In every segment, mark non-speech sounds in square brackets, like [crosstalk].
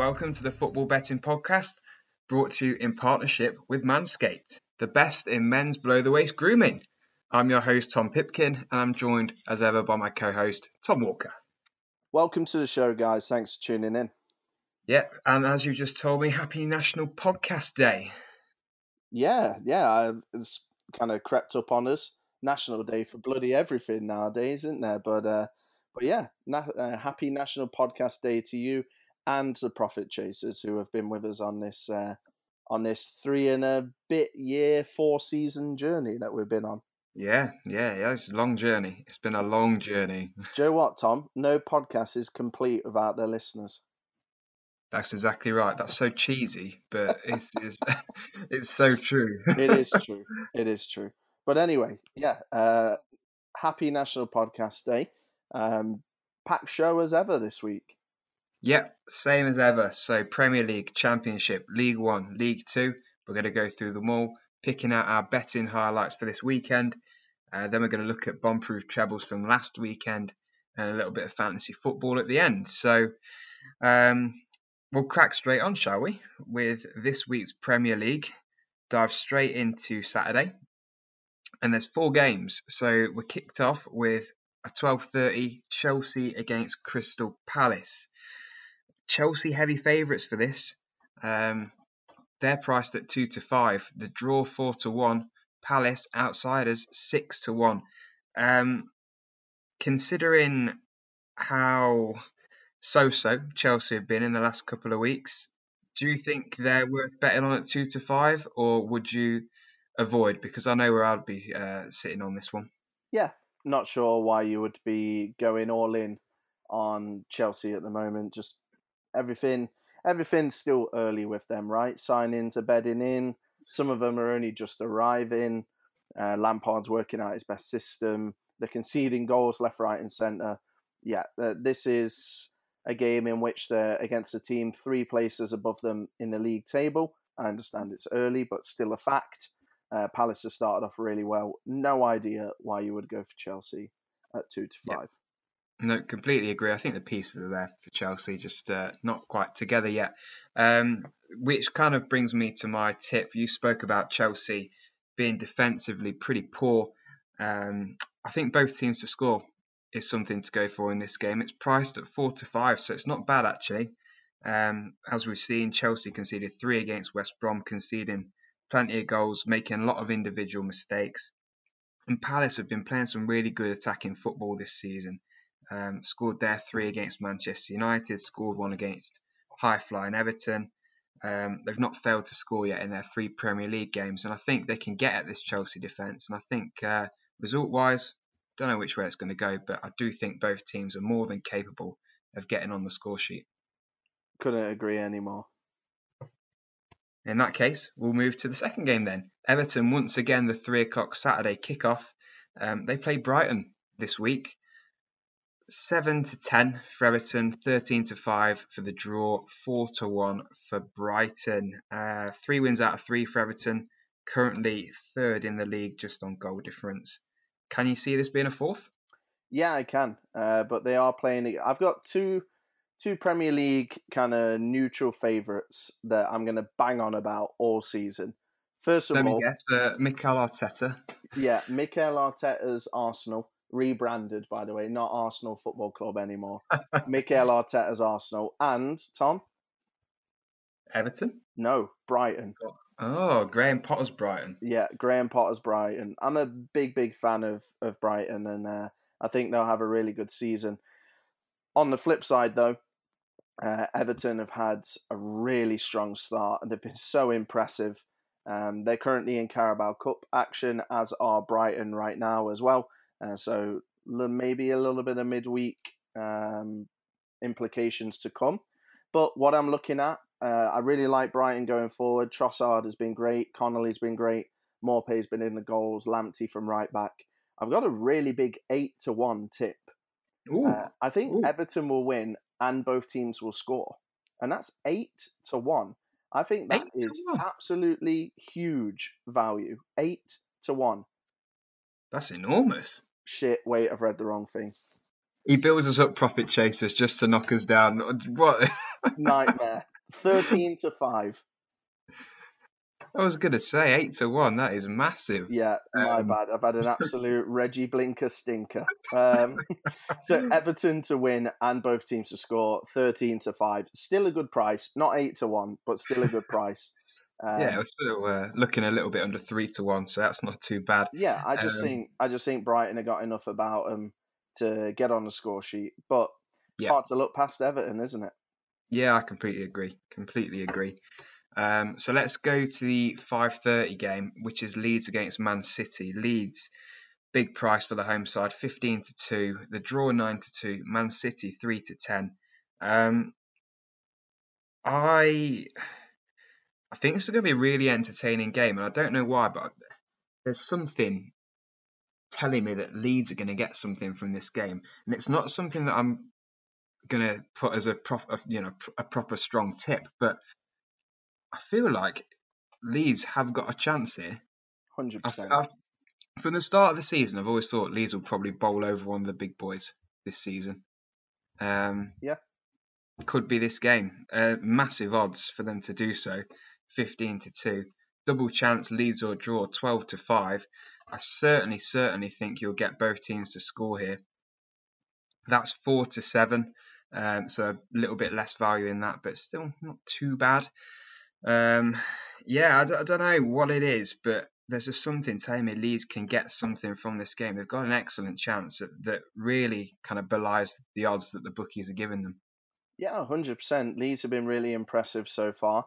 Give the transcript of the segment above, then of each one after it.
Welcome to the Football Betting Podcast, brought to you in partnership with Manscaped, the best in men's below the waist grooming. I'm your host, Tom Pipkin, and I'm joined as ever by my co host, Tom Walker. Welcome to the show, guys. Thanks for tuning in. Yep, and as you just told me, happy National Podcast Day. Yeah, yeah, it's kind of crept up on us. National Day for bloody everything nowadays, isn't there? But uh, but yeah, na- uh, happy National Podcast Day to you and the Profit Chasers who have been with us on this uh, on this three and a bit year, four season journey that we've been on. Yeah, yeah, yeah. It's a long journey. It's been a long journey. [laughs] Joe, you know what, Tom? No podcast is complete without their listeners. That's exactly right. That's so cheesy, but [laughs] it's it's, [laughs] it's so true. it is true. It is true. But anyway, yeah. Uh, happy National Podcast Day. Um, packed show as ever this week. Yep, same as ever. So Premier League, Championship, League One, League Two. We're going to go through them all, picking out our betting highlights for this weekend. Uh, then we're going to look at bomb-proof trebles from last weekend and a little bit of fantasy football at the end. So um, we'll crack straight on, shall we, with this week's Premier League. Dive straight into Saturday, and there's four games. So we're kicked off with a 12:30 Chelsea against Crystal Palace. Chelsea heavy favourites for this. Um, they're priced at two to five. The draw four to one. Palace outsiders six to one. Um, considering how so-so Chelsea have been in the last couple of weeks, do you think they're worth betting on at two to five, or would you avoid? Because I know where I'd be uh, sitting on this one. Yeah, not sure why you would be going all in on Chelsea at the moment. Just everything everything's still early with them, right? Signings are bedding in. Some of them are only just arriving. Uh, Lampard's working out his best system. They're conceding goals left, right, and centre. Yeah, uh, this is a game in which they're against a team three places above them in the league table. I understand it's early, but still a fact. Uh, Palace has started off really well. No idea why you would go for Chelsea at two to five. No, completely agree. I think the pieces are there for Chelsea, just uh, not quite together yet. Um, which kind of brings me to my tip. You spoke about Chelsea being defensively pretty poor. Um, I think both teams to score is something to go for in this game. It's priced at four to five, so it's not bad actually. Um, as we've seen, Chelsea conceded three against West Brom, conceding plenty of goals, making a lot of individual mistakes. And Palace have been playing some really good attacking football this season. Um, scored their three against Manchester United, scored one against high flying Everton. Um, they've not failed to score yet in their three Premier League games, and I think they can get at this Chelsea defence. And I think uh, result wise, don't know which way it's going to go, but I do think both teams are more than capable of getting on the score sheet. Couldn't agree anymore. In that case, we'll move to the second game then. Everton, once again, the three o'clock Saturday kickoff. Um, they play Brighton this week. 7 to 10 for Everton, 13 to 5 for the draw, 4 to 1 for Brighton. Uh, three wins out of three for Everton, currently third in the league just on goal difference. Can you see this being a fourth? Yeah, I can. Uh, but they are playing. I've got two two Premier League kind of neutral favourites that I'm going to bang on about all season. First of Let all, me guess, uh, Mikel Arteta. yeah, Mikel Arteta's Arsenal, rebranded by the way, not Arsenal Football Club anymore. Mikel Arteta's Arsenal and Tom. Everton? No, Brighton. Oh, Graham Potter's Brighton. Yeah, Graham Potter's Brighton. I'm a big, big fan of of Brighton, and uh, I think they'll have a really good season. On the flip side, though, uh, Everton have had a really strong start, and they've been so impressive. Um, they're currently in Carabao Cup action, as are Brighton right now as well. Uh, so maybe a little bit of midweek um, implications to come. But what I'm looking at, uh, I really like Brighton going forward. Trossard has been great. Connolly's been great. Maupay's been in the goals. Lamptey from right back. I've got a really big eight to one tip. Ooh, Uh, I think Ooh. Everton will win and both teams will score, and that's eight to one. I think that is one? absolutely huge value. Eight to one. that's enormous. Shit, wait, I've read the wrong thing. He builds us up profit chasers just to knock us down. What? Nightmare. [laughs] 13 to 5. I was going to say 8 to 1. That is massive. Yeah, my Um, bad. I've had an [laughs] absolute Regi Blinker stinker. Um, [laughs] so Everton to win and both teams to score 13 to 5. Still a good price. Not 8 to 1, but still a good price. Um, Yeah, we're still uh, looking a little bit under 3 to 1, so that's not too bad. Yeah, I just Um, think I just think Brighton have got enough about them to get on the score sheet, but it's Yeah. hard to look past Everton, isn't it? Yeah, I completely agree. Completely agree. Um, so let's go to the 5:30 game, which is Leeds against Man City. Leeds, big price for the home side, 15 to two. The draw 9 to two. Man City 3 to 10. Um, I I think this is going to be a really entertaining game, and I don't know why, but there's something telling me that Leeds are going to get something from this game, and it's not something that I'm going to put as a prof, a, you know, a proper strong tip, but I feel like Leeds have got a chance here. Hundred percent. From the start of the season, I've always thought Leeds will probably bowl over one of the big boys this season. Um, Yeah. Could be this game. Uh, massive odds for them to do so. 15 to 2. Double chance leads or draw 12 to 5. I certainly, certainly think you'll get both teams to score here. That's 4 to 7. Um, so a little bit less value in that, but still not too bad. Um, yeah, I, d- I don't know what it is, but there's just something telling me Leeds can get something from this game. They've got an excellent chance that, that really kind of belies the odds that the bookies are giving them. Yeah, hundred percent. Leeds have been really impressive so far.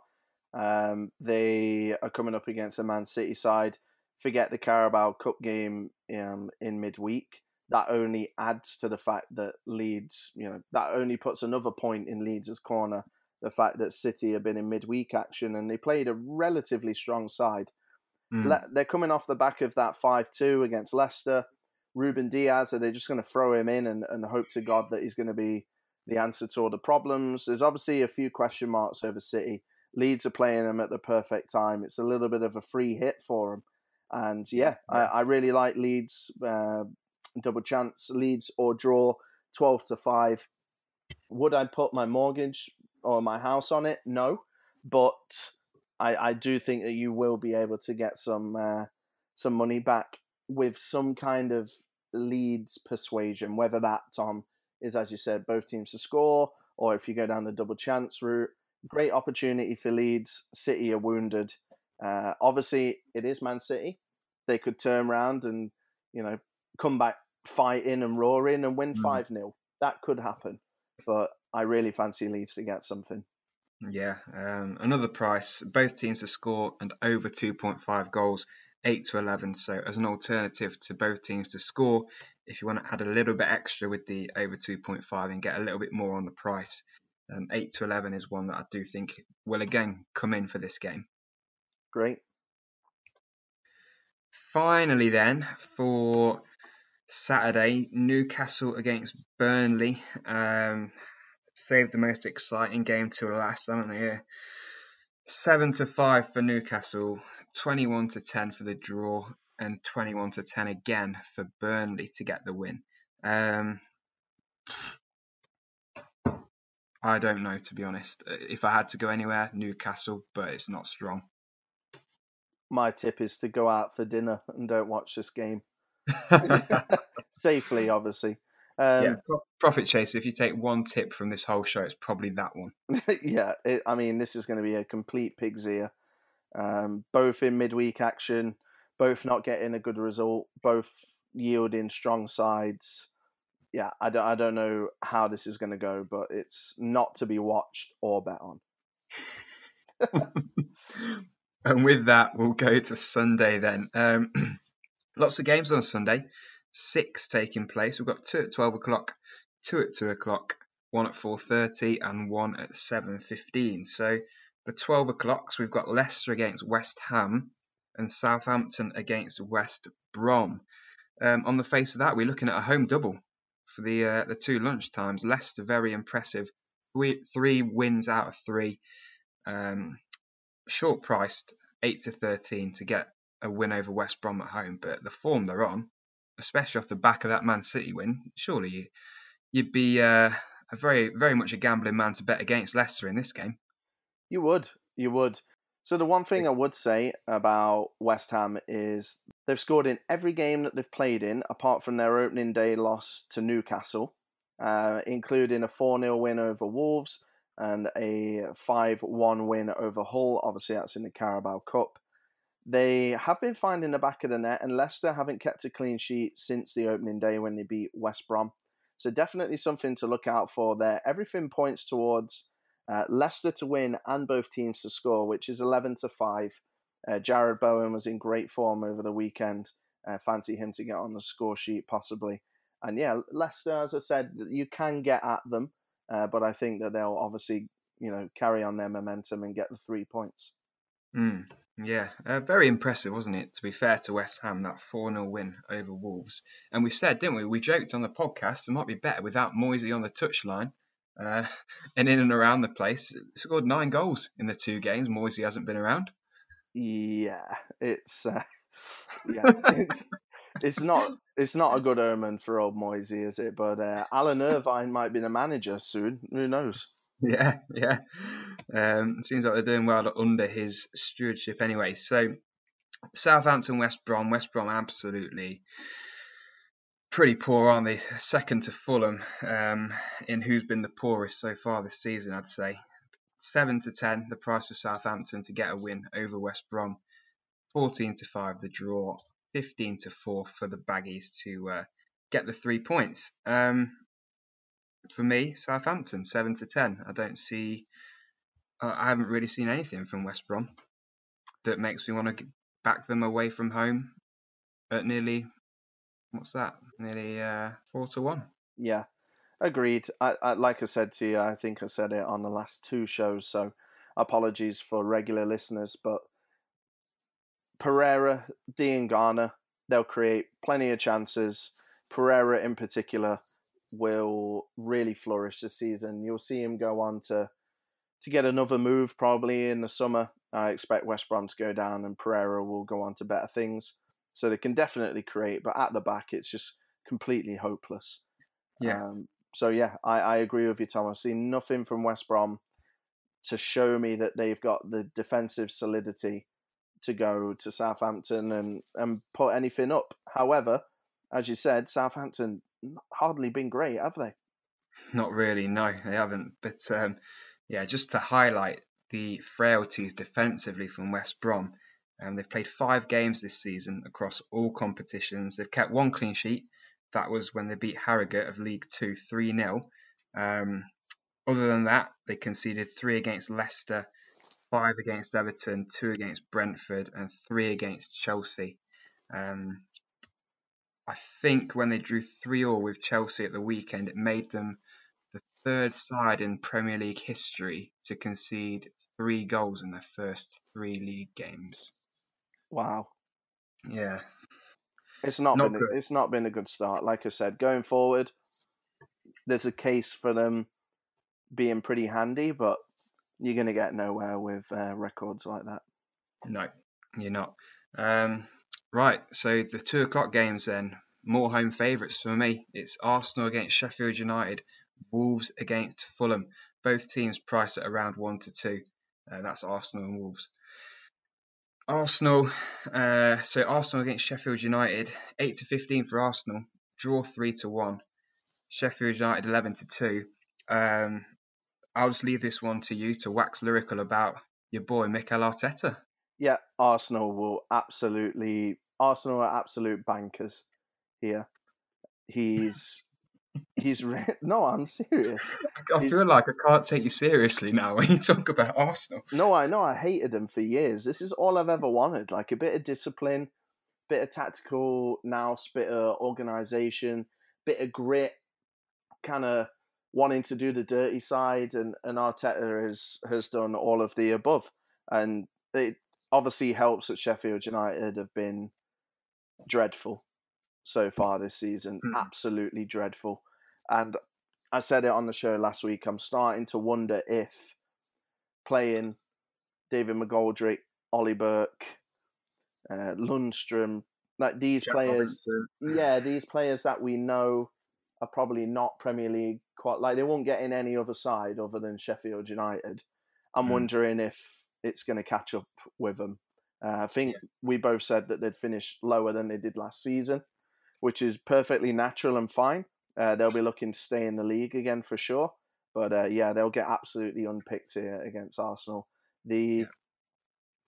Um, they are coming up against a Man City side. Forget the Carabao Cup game um, in midweek. That only adds to the fact that Leeds, you know, that only puts another point in Leeds' corner. The fact that City have been in midweek action and they played a relatively strong side. Mm. Le- they're coming off the back of that 5 2 against Leicester. Ruben Dias, are they just going to throw him in and, and hope to God that he's going to be the answer to all the problems? There's obviously a few question marks over City. Leeds are playing them at the perfect time. It's a little bit of a free hit for them. And yeah, I, I really like Leeds uh, double chance, Leeds or draw 12 to 5. Would I put my mortgage or my house on it? No. But I, I do think that you will be able to get some uh, some money back with some kind of Leeds persuasion, whether that Tom is as you said, both teams to score, or if you go down the double chance route. Great opportunity for Leeds. City are wounded. Uh, obviously, it is Man City. They could turn around and you know come back fighting and roaring and win Mm. five 0 That could happen, but I really fancy Leeds to get something. Yeah, um, another price. Both teams to score and over 2.5 goals, 8 to 11. So, as an alternative to both teams to score, if you want to add a little bit extra with the over 2.5 and get a little bit more on the price, um, 8 to 11 is one that I do think will again come in for this game. Great. Finally, then, for Saturday, Newcastle against Burnley. Um, saved the most exciting game to last, haven't they? Yeah. Seven to five for Newcastle, twenty-one to ten for the draw, and twenty-one to ten again for Burnley to get the win. Um, I don't know to be honest. If I had to go anywhere, Newcastle, but it's not strong. My tip is to go out for dinner and don't watch this game [laughs] safely, obviously. Um, yeah, profit chase. If you take one tip from this whole show, it's probably that one. [laughs] yeah, it, I mean, this is going to be a complete pig's ear. Um, both in midweek action, both not getting a good result, both yielding strong sides. Yeah, I don't, I don't know how this is going to go, but it's not to be watched or bet on. [laughs] and with that, we'll go to Sunday then. Um, [clears throat] lots of games on Sunday. Six taking place. We've got two at twelve o'clock, two at two o'clock, one at four thirty, and one at seven fifteen. So the twelve o'clocks, we've got Leicester against West Ham and Southampton against West Brom. Um, on the face of that, we're looking at a home double for the uh, the two lunch times. Leicester very impressive, three, three wins out of three. Um, short priced, eight to thirteen to get a win over West Brom at home, but the form they're on, especially off the back of that Man City win, surely you you'd be uh, a very, very much a gambling man to bet against Leicester in this game. You would, you would. So the one thing I would say about West Ham is they've scored in every game that they've played in, apart from their opening day loss to Newcastle, uh, including a 4 0 win over Wolves and a 5 1 win over Hull. Obviously, that's in the Carabao Cup. They have been finding the back of the net, and Leicester haven't kept a clean sheet since the opening day when they beat West Brom. So, definitely something to look out for there. Everything points towards uh, Leicester to win and both teams to score, which is 11 to 5. Uh, Jarrod Bowen was in great form over the weekend. Uh, fancy him to get on the score sheet, possibly. And yeah, Leicester, as I said, you can get at them, uh, but I think that they'll obviously, you know, carry on their momentum and get the three points. Mm, yeah, uh, very impressive, wasn't it? To be fair to West Ham, that 4 0 win over Wolves. And we said, didn't we? We joked on the podcast it might be better without Moisey on the touchline. Uh, [laughs] and in and around the place, scored nine goals in the two games. Moisey hasn't been around. Yeah, it's uh, [laughs] yeah, [laughs] it's, it's not it's not a good omen for old Moisey, is it? But uh, Alan Irvine might be the manager soon. Who knows? Yeah, yeah. Um, seems like they're doing well under his stewardship anyway. So Southampton, West Brom, West Brom absolutely pretty poor, aren't they? Second to Fulham um, in who's been the poorest so far this season, I'd say. Seven to ten, the price for Southampton to get a win over West Brom. Fourteen to five, the draw. Fifteen to four for the Baggies to uh, get the three points. Um, for me, Southampton seven to ten. I don't see. Uh, I haven't really seen anything from West Brom that makes me want to back them away from home at nearly what's that? Nearly uh, four to one. Yeah, agreed. I, I, like I said to you, I think I said it on the last two shows. So apologies for regular listeners, but Pereira, Diangana, they'll create plenty of chances. Pereira, in particular, will really flourish this season. You'll see him go on to to get another move probably in the summer. I expect West Brom to go down, and Pereira will go on to better things. So they can definitely create, but at the back, it's just completely hopeless. Yeah. Um, so yeah, I, I agree with you, Tom. I've seen nothing from West Brom to show me that they've got the defensive solidity to go to Southampton and, and put anything up. However, as you said, Southampton hardly been great, have they? Not really, no, they haven't. But um, yeah, just to highlight the frailties defensively from West Brom, um, they've played five games this season across all competitions. They've kept one clean sheet. That was when they beat Harrogate of League Two 3 0. Um, other than that, they conceded three against Leicester, five against Everton, two against Brentford, and three against Chelsea. Um, I think when they drew 3 all with Chelsea at the weekend, it made them the third side in Premier League history to concede three goals in their first three league games. Wow. Yeah. It's not, Not been good. a, it's not been a good start. Like I said, going forward, there's a case for them being pretty handy, but you're going to get nowhere with uh, records like that. No, you're not. Um, right, so the two o'clock games then, more home favourites for me. It's Arsenal against Sheffield United, Wolves against Fulham. Both teams priced at around one to two. Uh, that's Arsenal and Wolves. Arsenal, uh, so Arsenal against Sheffield United, eight to fifteen for Arsenal, draw three to one. Sheffield United eleven to two. Um, I'll just leave this one to you to wax lyrical about your boy Mikel Arteta. Yeah, Arsenal will absolutely. Arsenal are absolute bankers here. He's he's re- [laughs] no, I'm serious. I He's- feel like I can't take you seriously now when you talk about Arsenal. No, I know. I hated him for years. This is all I've ever wanted. Like a bit of discipline, bit of tactical nous, bit of organization, bit of grit, kind of wanting to do the dirty side. And, and Arteta has, has done all of the above. And it obviously helps that Sheffield United have been dreadful so far this season. Hmm. Absolutely dreadful. And I said it on the show last week. I'm starting to wonder if playing David McGoldrick, Ollie Burke, uh, Lundstram, like these Jack players, Robinson. yeah, these players that we know are probably not Premier League quite like they won't get in any other side other than Sheffield United. I'm Mm. wondering if it's going to catch up with them. Uh, I think we both said that they'd finish lower than they did last season, which is perfectly natural and fine. Uh, they'll be looking to stay in the league again for sure. But uh, yeah, they'll get absolutely unpicked here against Arsenal. The Yeah.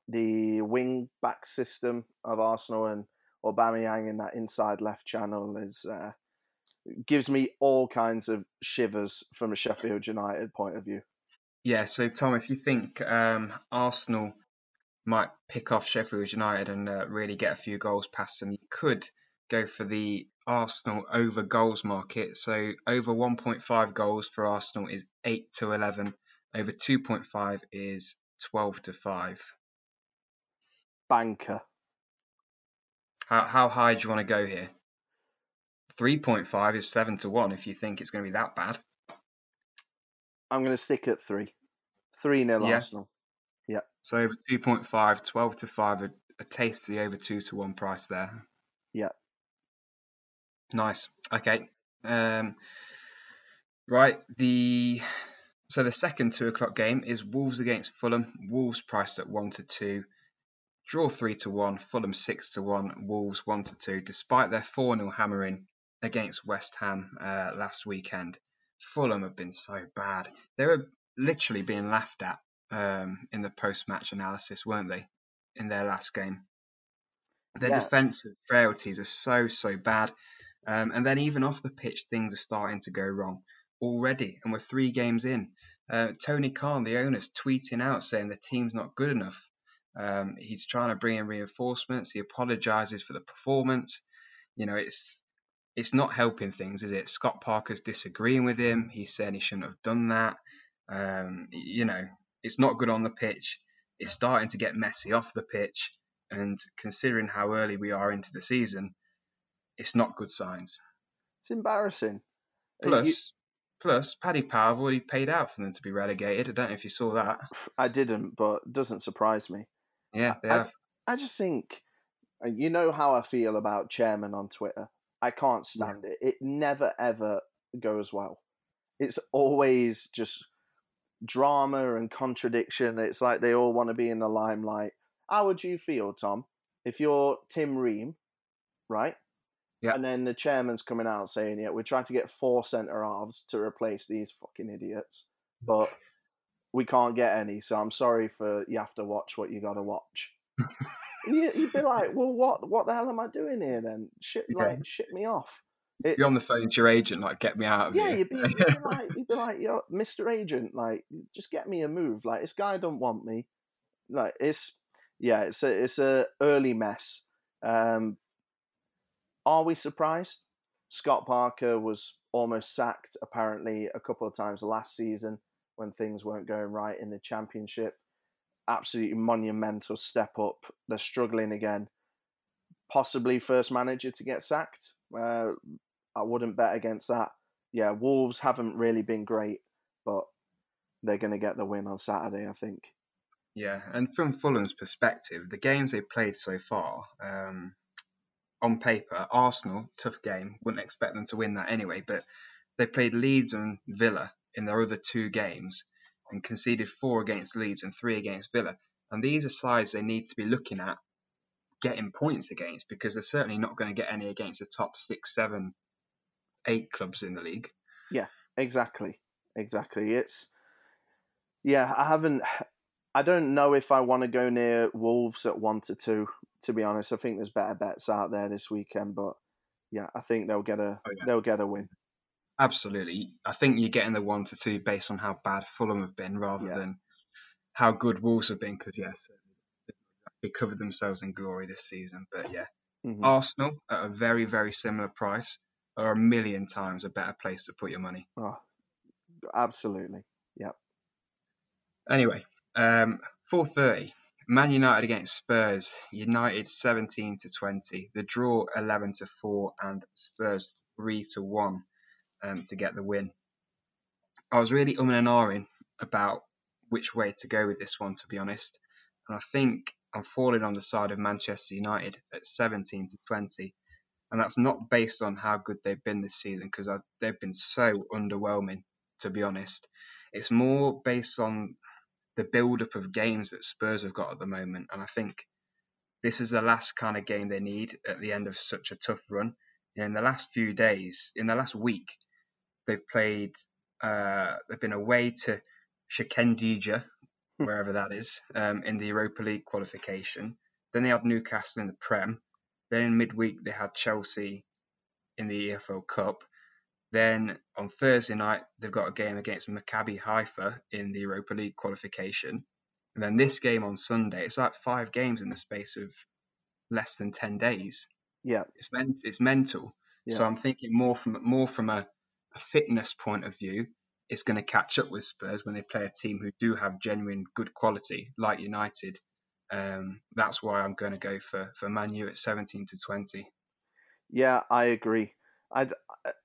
the wing back system of Arsenal and Aubameyang in that inside left channel is uh, gives me all kinds of shivers from a Sheffield United point of view. Yeah, so Tom, if you think um, Arsenal might pick off Sheffield United and uh, really get a few goals past them, you could go for the Arsenal over goals market. So over 1.5 goals for Arsenal is 8 to 11. Over 2.5 is 12 to 5. Banker. How, how high do you want to go here? 3.5 is 7 to 1 if you think it's going to be that bad. I'm going to stick at three. 3 nil Yeah. Arsenal. Yeah. So over 2.5, 12 to 5, a, a tasty over 2 to 1 price there. Yeah. Nice. Okay. Um, right. The so the second two o'clock game is Wolves against Fulham. Wolves priced at one to two. Draw three to one. Fulham six to one. Wolves one to two. Despite their four 0 hammering against West Ham uh, last weekend, Fulham have been so bad. They were literally being laughed at um, in the post-match analysis, weren't they? In their last game, their Yeah. defensive frailties are so so bad. Um, and then even off the pitch, things are starting to go wrong already, and we're three games in. Uh, Tony Khan, the owner's tweeting out saying the team's not good enough. Um, he's trying to bring in reinforcements. He apologises for the performance. You know, it's it's not helping things, is it? Scott Parker's disagreeing with him. He's saying he shouldn't have done that. Um, you know, it's not good on the pitch. It's starting to get messy off the pitch, and considering how early we are into the season, it's not good signs. It's embarrassing. Uh, you- Plus, plus, Paddy Power have already paid out for them to be relegated. I don't know if you saw that. [sighs] I didn't, but it doesn't surprise me. Yeah, they I- have. I just think, uh, you know how I feel about chairman on Twitter. I can't Yeah. stand it. It never ever goes well. It's always just drama and contradiction. It's like they all want to be in the limelight. How would you feel, Tom, if you're Tim Ream, right? Yeah. And then the chairman's coming out saying, "Yeah, we're trying to get four centre halves to replace these fucking idiots, but we can't get any. So I'm sorry for you have to watch what you got to watch." you, you'd be like, "Well, what? What the hell am I doing here then? Shit, Yeah. like, shit me off." It, You're on the phone to your agent, like, get me out of yeah, here. you'd be, you'd be like, you'd be like, "Yo, Mr. Agent, like, just get me a move. Like, this guy don't want me. Like, it's yeah, it's a it's a early mess. Um, are we surprised? Scott Parker was almost sacked apparently a couple of times last season when things weren't going right in the championship. Absolutely monumental step up. They're struggling again. Possibly first manager to get sacked. Uh, I wouldn't bet against that. Yeah, Wolves haven't really been great, but they're going to get the win on Saturday, I think. Yeah, and from Fulham's perspective, the games they've played so far, um, on paper, Arsenal, tough game, wouldn't expect them to win that anyway, but they played Leeds and Villa in their other two games and conceded four against Leeds and three against Villa. And these are sides they need to be looking at getting points against because they're certainly not going to get any against the top six, seven, eight clubs in the league. Yeah, exactly. Exactly. It's yeah, I haven't I don't know if I want to go near Wolves at 1 to 2 to be honest. I think there's better bets out there this weekend, but yeah, I think they'll get a Oh, yeah. they'll get a win. Absolutely. I think you're getting the one to two based on how bad Fulham have been rather Yeah. than how good Wolves have been because, yes, they covered themselves in glory this season. But yeah, Mhm. Arsenal at a very, very similar price are a million times a better place to put your money. Oh, absolutely. Yep. Anyway, um, 4.30, Man United against Spurs. United 17 to 20. The draw 11 to 4 and Spurs 3 to 1 um, to get the win. I was really umming and ahhing about which way to go with this one, to be honest. And I think I'm falling on the side of Manchester United at 17 to 20. and that's not based on how good they've been this season because they've been so underwhelming, to be honest. It's more based on the build-up of games that Spurs have got at the moment, and I think this is the last kind of game they need at the end of such a tough run. In the last few days, in the last week, they've played. Uh, they've been away to Sharkhendija, hmm. wherever that is, um, in the Europa League qualification. Then they had Newcastle in the Prem. Then in midweek they had Chelsea in the EFL Cup. Then on Thursday night they've got a game against Maccabi Haifa in the Europa League qualification. And then this game on Sunday, it's like five games in the space of less than ten days. Yeah, it's meant it's mental. Yeah. So I'm thinking more from more from a, a fitness point of view. It's going to catch up with Spurs when they play a team who do have genuine good quality, like United, um, that's why I'm going to go for for Manu at 17 to 20. Yeah, I agree. I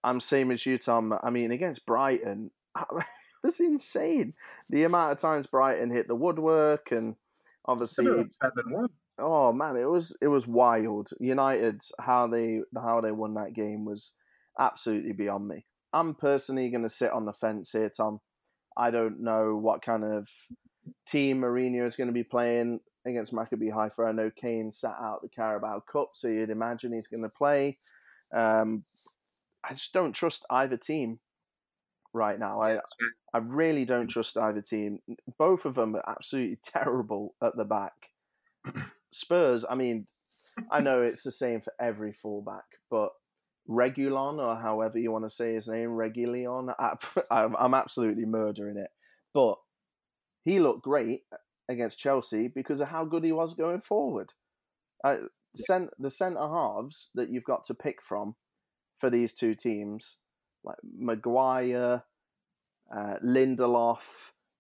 am same as you, Tom. I mean, against Brighton, it was [laughs] insane. The amount of times Brighton hit the woodwork, and obviously seven one. Oh man, it was it was wild. United how they how they won that game was absolutely beyond me. I'm personally going to sit on the fence here, Tom. I don't know what kind of team Mourinho is going to be playing against Maccabi Haifa. I know Kane sat out the Carabao Cup, so you'd imagine he's going to play. Um, I just don't trust either team right now. I I really don't trust either team. Both of them are absolutely [laughs] terrible at the back. [clears throat] Spurs, I mean, I know it's the same for every fullback, but Regulon or however you want to say his name, Regulion, [laughs] I'm absolutely murdering it. But he looked great against Chelsea because of how good he was going forward. Uh, yeah. the centre halves that you've got to pick from for these two teams, like Maguire, uh, Lindelof,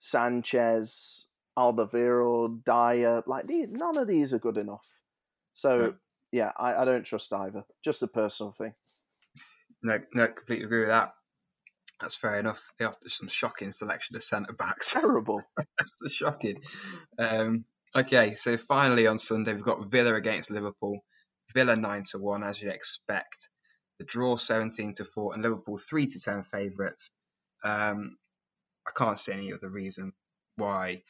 Sanchez, Alderweireld, Dier, like these, none of these are good enough. So yeah, I, I don't trust either. Just a personal thing. No, no, completely agree with that. That's fair enough. They have some shocking selection of centre backs. Terrible. [laughs] That's shocking. Um, okay, so finally on Sunday we've got Villa against Liverpool. Villa nine to one, as you'd expect. The draw seventeen to four, and Liverpool three to ten favourites. Um, I can't see any other reason why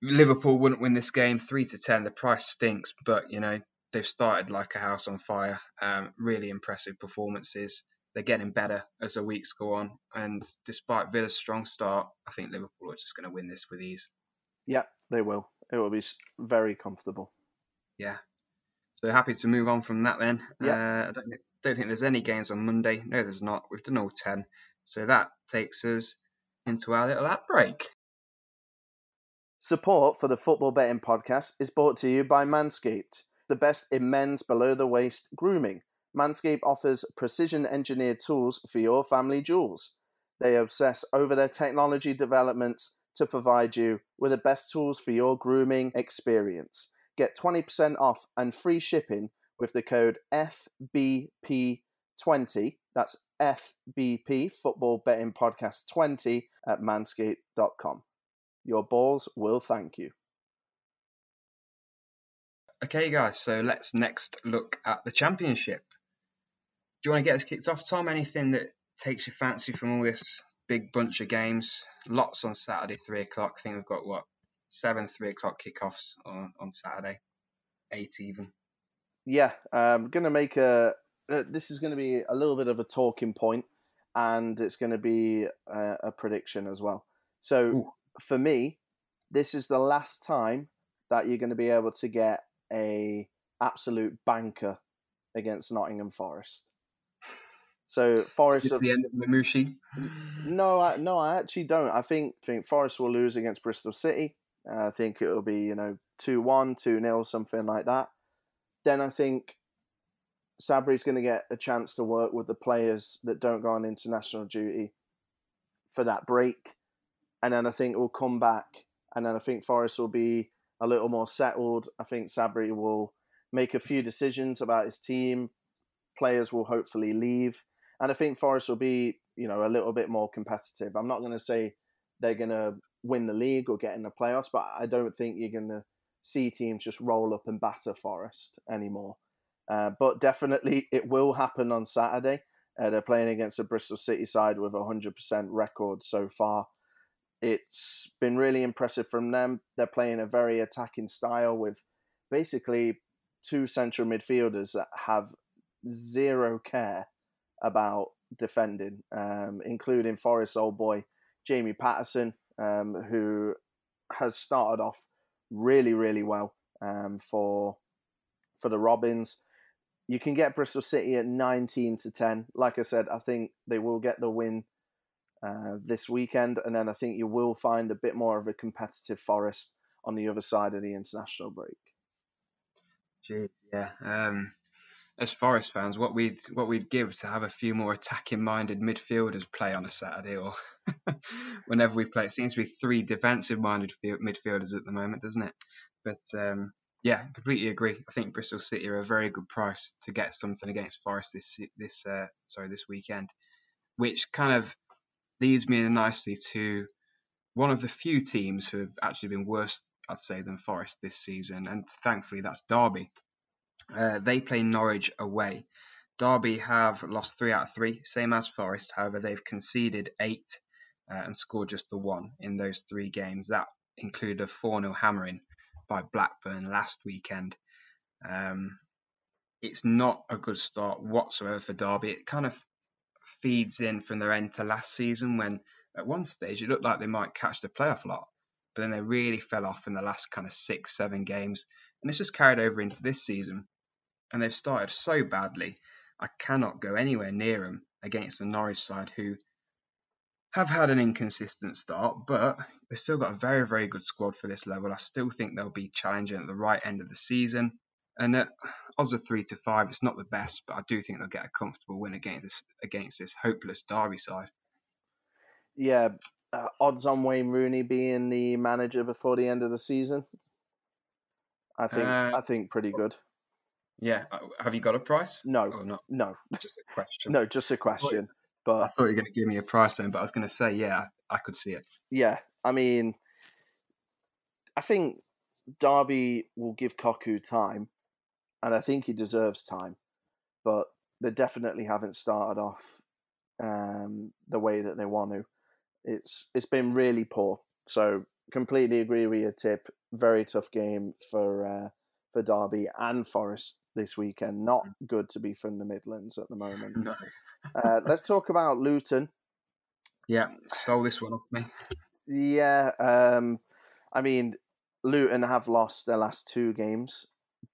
Liverpool wouldn't win this game. Three to ten, the price stinks, but you know they've started like a house on fire. Um, really impressive performances they're getting better as the weeks go on. And despite Villa's strong start, I think Liverpool are just going to win this with ease. Yeah, they will. It will be very comfortable. Yeah. So happy to move on from that then. Yeah. Uh, I don't, don't think there's any games on Monday. No, there's not. We've done all 10. So that takes us into our little ad break. Support for the Football Betting Podcast is brought to you by Manscaped, the best in men's below the waist grooming. Manscaped offers precision engineered tools for your family jewels. They obsess over their technology developments to provide you with the best tools for your grooming experience. Get 20% off and free shipping with the code FBP20. That's FBP, Football Betting Podcast 20 at manscaped.com. Your balls will thank you. Okay, guys, so let's next look at the championship do you want to get us kicked off, Tom? Anything that takes your fancy from all this big bunch of games? Lots on Saturday, three o'clock. I think we've got what seven three o'clock kickoffs on on Saturday, eight even. Yeah, I'm um, gonna make a. Uh, this is going to be a little bit of a talking point, and it's going to be a, a, prediction as well. So Ooh. for me, this is the last time that you're going to be able to get a absolute banker against Nottingham Forest. So Forest at the end of Lamouchi. No, I, no, I actually don't. I think think Forest will lose against Bristol City. Uh, I think it will be you know 2-1, 2-0, something like that. Then I think Sabri's going to get a chance to work with the players that don't go on international duty for that break, and then I think we'll come back, and then I think Forest will be a little more settled. I think Sabri will make a few decisions about his team. Players will hopefully leave and I think Forest will be, you know, a little bit more competitive. I'm not going to say they're going to win the league or get in the playoffs, but I don't think you're going to see teams just roll up and batter Forest anymore. Uh, but definitely, it will happen on Saturday. Uh, they're playing against a Bristol City side with a 100% record so far. It's been really impressive from them. They're playing a very attacking style with basically two central midfielders that have zero care about defending, um, including Forest old boy Jamie Paterson, um, who has started off really, really well um, for for the Robins. You can get Bristol City at 19 to 10. Like I said, I think they will get the win uh, this weekend, and then I think you will find a bit more of a competitive Forest on the other side of the international break. Jeez, yeah. Um, as Forest fans, what we'd what we'd give to have a few more attacking-minded midfielders play on a Saturday, or [laughs] whenever we play. It seems to be three defensive-minded midfielders at the moment, doesn't it? But um, yeah, completely agree. I think Bristol City are a very good price to get something against Forest this this uh, sorry this weekend, which kind of leads me nicely to one of the few teams who have actually been worse, I'd say, than Forest this season, and thankfully that's Derby. Uh, they play Norwich away. Derby have lost three out of three, same as Forest. However, they've conceded eight uh, and scored just the one in those three games. That included a 4 0 hammering by Blackburn last weekend. Um, it's not a good start whatsoever for Derby. It kind of feeds in from their end to last season when at one stage it looked like they might catch the playoff lot, but then they really fell off in the last kind of six, seven games. And it's just carried over into this season. And they've started so badly. I cannot go anywhere near them against the Norwich side, who have had an inconsistent start, but they've still got a very, very good squad for this level. I still think they'll be challenging at the right end of the season. And at odds of three to five, it's not the best, but I do think they'll get a comfortable win against this against this hopeless Derby side. Yeah, uh, odds on Wayne Rooney being the manager before the end of the season. I think uh, I think pretty good. Yeah, uh, have you got a price? No, or not? No, just a [laughs] question. no, just a question. But I thought you were going to give me a price then, but I was going to say, yeah, I could see it. Yeah, I mean, I think Derby will give Cocu time, and I think he deserves time, but they definitely haven't started off um, the way that they want to. It's it's been really poor. So completely agree with your tip. Very tough game for uh, for Derby and Forest this weekend. Not mm. good to be from the Midlands at the [laughs] moment. No. uh, let's talk about Luton. Yeah, stole this one off me. Yeah, um, I mean, Luton have lost their last two games,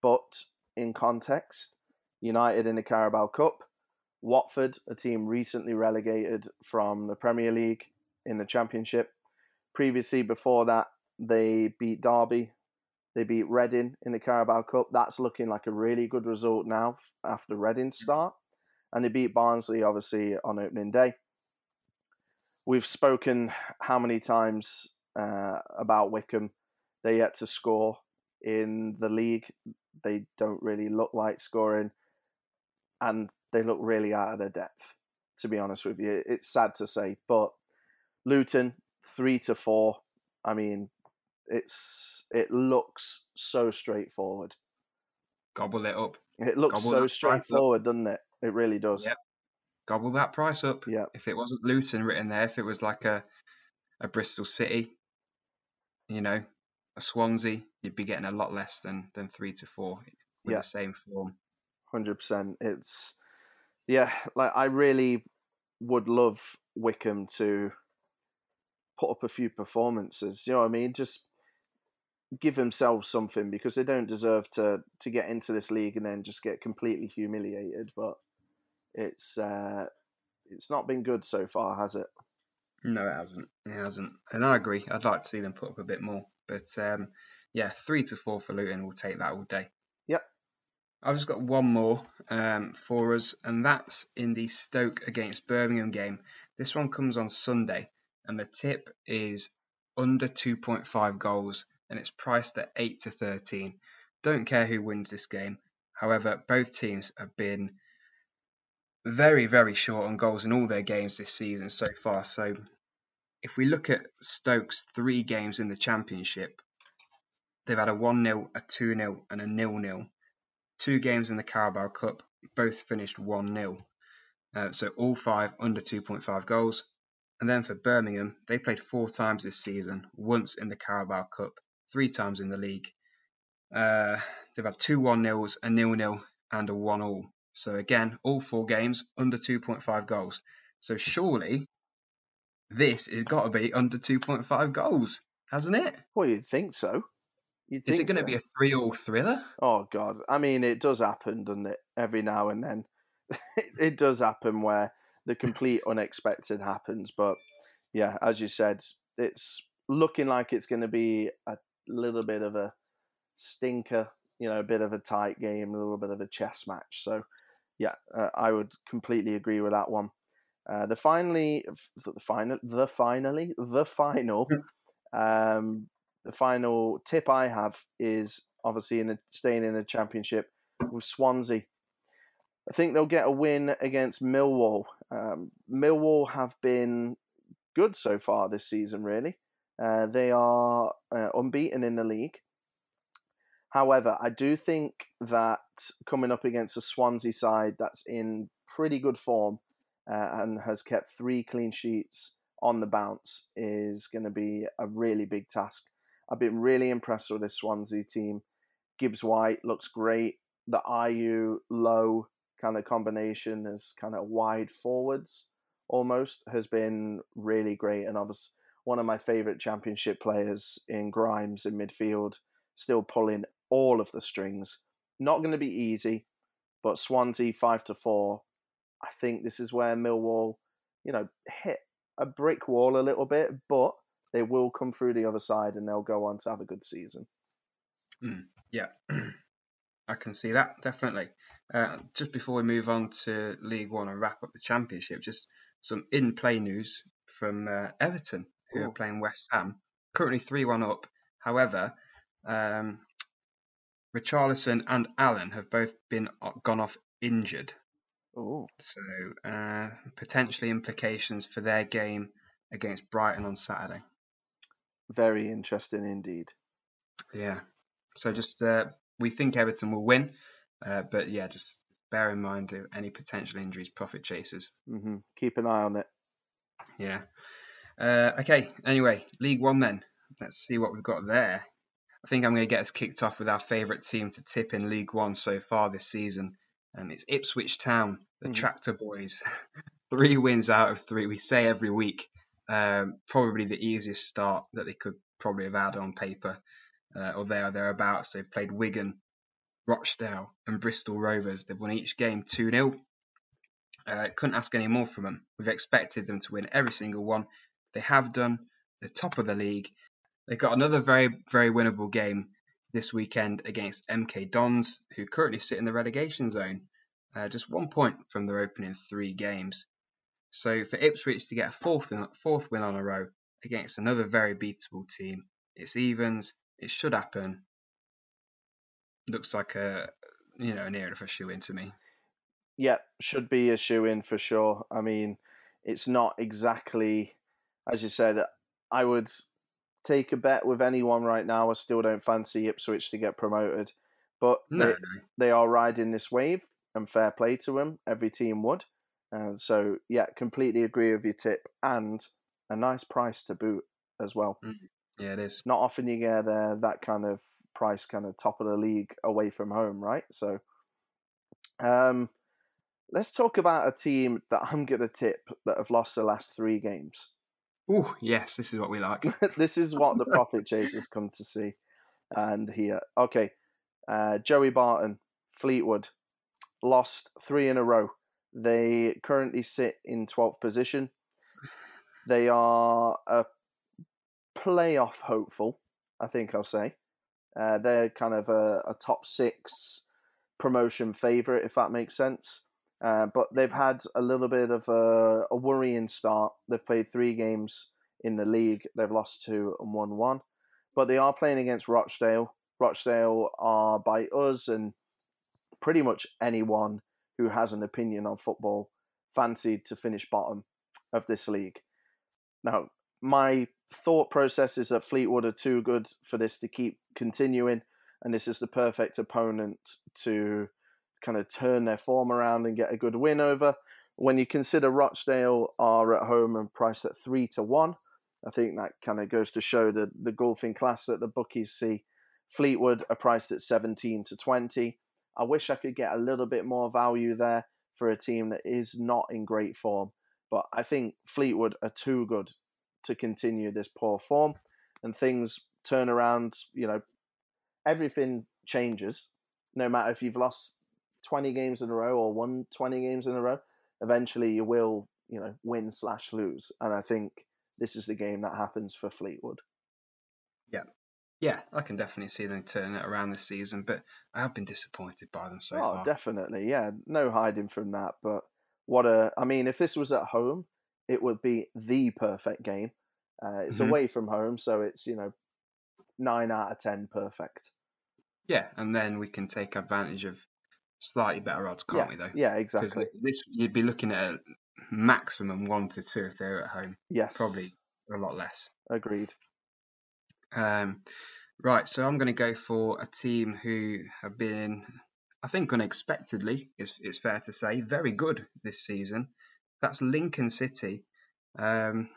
but in context, United in the Carabao Cup, Watford, a team recently relegated from the Premier League in the Championship. Previously, before that, they beat Derby they beat Reading in the Carabao Cup. That's looking like a really good result now after Reading's mm. start. And they beat Barnsley, obviously, on opening day. We've spoken how many times uh, about Wycombe. They yet to score in the league. They don't really look like scoring. And they look really out of their depth, to be honest with you. It's sad to say. But Luton, three to four. I mean, it's it looks so straightforward. Gobble it up. It looks Gobble so straightforward, doesn't it? It really does. Yep. Gobble that price up. Yeah. If it wasn't Luton written there, if it was like a a Bristol City, you know, a Swansea, you'd be getting a lot less than than three to four with yeah. the same form. Hundred percent. It's yeah, like I really would love Wycombe to put up a few performances. You know what I mean? Just give themselves something because they don't deserve to to get into this league and then just get completely humiliated. But it's uh, it's not been good so far, has it? No, it hasn't. It hasn't. And I agree. I'd like to see them put up a bit more. But um, yeah, three to four for Luton. We'll take that all day. Yep. I've just got one more um, for us, and that's in the Stoke against Birmingham game. This one comes on Sunday, and the tip is under 2.5 goals and it's priced at 8 to 13. Don't care who wins this game. However, both teams have been very, very short on goals in all their games this season so far. So if we look at Stokes' three games in the Championship, they've had a 1 0, a 2 0, and a 0 0 two games in the Carabao Cup, both finished 1 0. Uh, so all five under 2.5 goals. And then for Birmingham, they played four times this season, once in the Carabao Cup, three times in the league. Uh, they've had two 1 0s, a nil nil, and a 1 all. So again, all four games under 2.5 goals. So surely this has got to be under 2.5 goals, hasn't it? Well, you'd think so. You'd Is it going to so. be a three-all thriller? Oh God! I mean, it does happen, doesn't it? Every now and then, [laughs] it does happen where the complete unexpected happens. But yeah, as you said, it's looking like it's going to be a little bit of a stinker. You know, a bit of a tight game, a little bit of a chess match. So yeah, uh, I would completely agree with that one. Uh, the finally, the final, the finally, the final, um, the final tip I have is obviously in a, staying in the championship with Swansea. I think they'll get a win against Millwall. Um, Millwall have been good so far this season, really. Uh, they are uh, unbeaten in the league. However, I do think that coming up against a Swansea side that's in pretty good form uh, and has kept three clean sheets on the bounce is going to be a really big task. I've been really impressed with this Swansea team. Gibbs White looks great. The Ayew, Lowe kind of combination as kind of wide forwards almost has been really great. And obviously, one of my favourite championship players in Grimes in midfield, still pulling all of the strings. Not going to be easy, but Swansea five to four. I think this is where Millwall, you know, hit a brick wall a little bit, but they will come through the other side and they'll go on to have a good season. Mm, yeah, [clears throat] I can see that definitely. Uh, just before we move on to League One and wrap up the Championship, just some in-play news from uh, Everton, who Ooh. are playing West Ham. Currently three-one up. However, um, Richarlison and Allan have both been uh, gone off injured. Ooh. So uh, potentially implications for their game against Brighton on Saturday. Very interesting indeed. Yeah. So just uh, we think Everton will win, uh, but yeah, just bear in mind any potential injuries, profit chasers. Mm-hmm. Keep an eye on it. Yeah. Uh, okay. Anyway, League One then. Let's see what we've got there. I think I'm going to get us kicked off with our favourite team to tip in League One so far this season. Um, it's Ipswich Town, the mm-hmm. Tractor Boys. [laughs] three wins out of three. We say every week um, probably the easiest start that they could probably have had on paper, uh, or there or thereabouts. They've played Wigan, Rochdale, and Bristol Rovers. They've won each game 2 0. Uh, couldn't ask any more from them. We've expected them to win every single one. They have done. the top of the league. They've got another very, very winnable game this weekend against MK Dons, who currently sit in the relegation zone, uh, just one point from their opening three games. So for Ipswich to get a fourth fourth win on a row against another very beatable team, it's evens. It should happen. Looks like a you know an era for a shoe in to me. Yeah, should be a shoe in for sure. I mean, it's not exactly as you said. I would take a bet with anyone right now. I still don't fancy Ipswich to get promoted, but no, they, no. they are riding this wave, and fair play to them. Every team would. And so, yeah, completely agree with your tip and a nice price to boot as well. Mm. Yeah, it is. Not often you get uh, that kind of price, kind of top of the league away from home, right? So, um, let's talk about a team that I'm going to tip that have lost the last three games. Oh, yes, this is what we like. [laughs] this is what the [laughs] profit chasers come to see and hear. Okay, uh, Joey Barton, Fleetwood, lost three in a row. They currently sit in 12th position. They are a playoff hopeful, I think I'll say. Uh, they're kind of a, a, top six promotion favourite, if that makes sense. Uh, but they've had a little bit of a, a, worrying start. They've played three games in the league. They've lost two and won one. But they are playing against Rochdale. Rochdale are by us and pretty much anyone who has an opinion on football fancied to finish bottom of this league. Now, my thought process is that Fleetwood are too good for this to keep continuing. and this is the perfect opponent to kind of turn their form around and get a good win over. When you consider Rochdale are at home and priced at three to one, I think that kind of goes to show the the golfing class that the bookies see. Fleetwood are priced at 17 to 20. I wish I could get a little bit more value there for a team that is not in great form, but I think Fleetwood are too good to continue this poor form and things turn around, you know, everything changes no matter if you've lost 20 games in a row or won 20 games in a row eventually you will you know win slash lose and i think this is the game that happens for fleetwood. Yeah. Yeah i can definitely see them turning it around this season but i have been disappointed by them so oh far. definitely yeah no hiding from that but what a i mean if this was at home it would be the perfect game uh, it's mm-hmm. away from home so it's you know nine out of ten perfect yeah and then we can take advantage of slightly better odds, can't yeah, we? Though, yeah, exactly. This you'd be looking at maximum one to two if they're at home. Yes, probably a lot less. Agreed. Um, right, so I'm going to go for a team who have been, I think, unexpectedly, it's, it's fair to say, very good this season. That's Lincoln City. Um,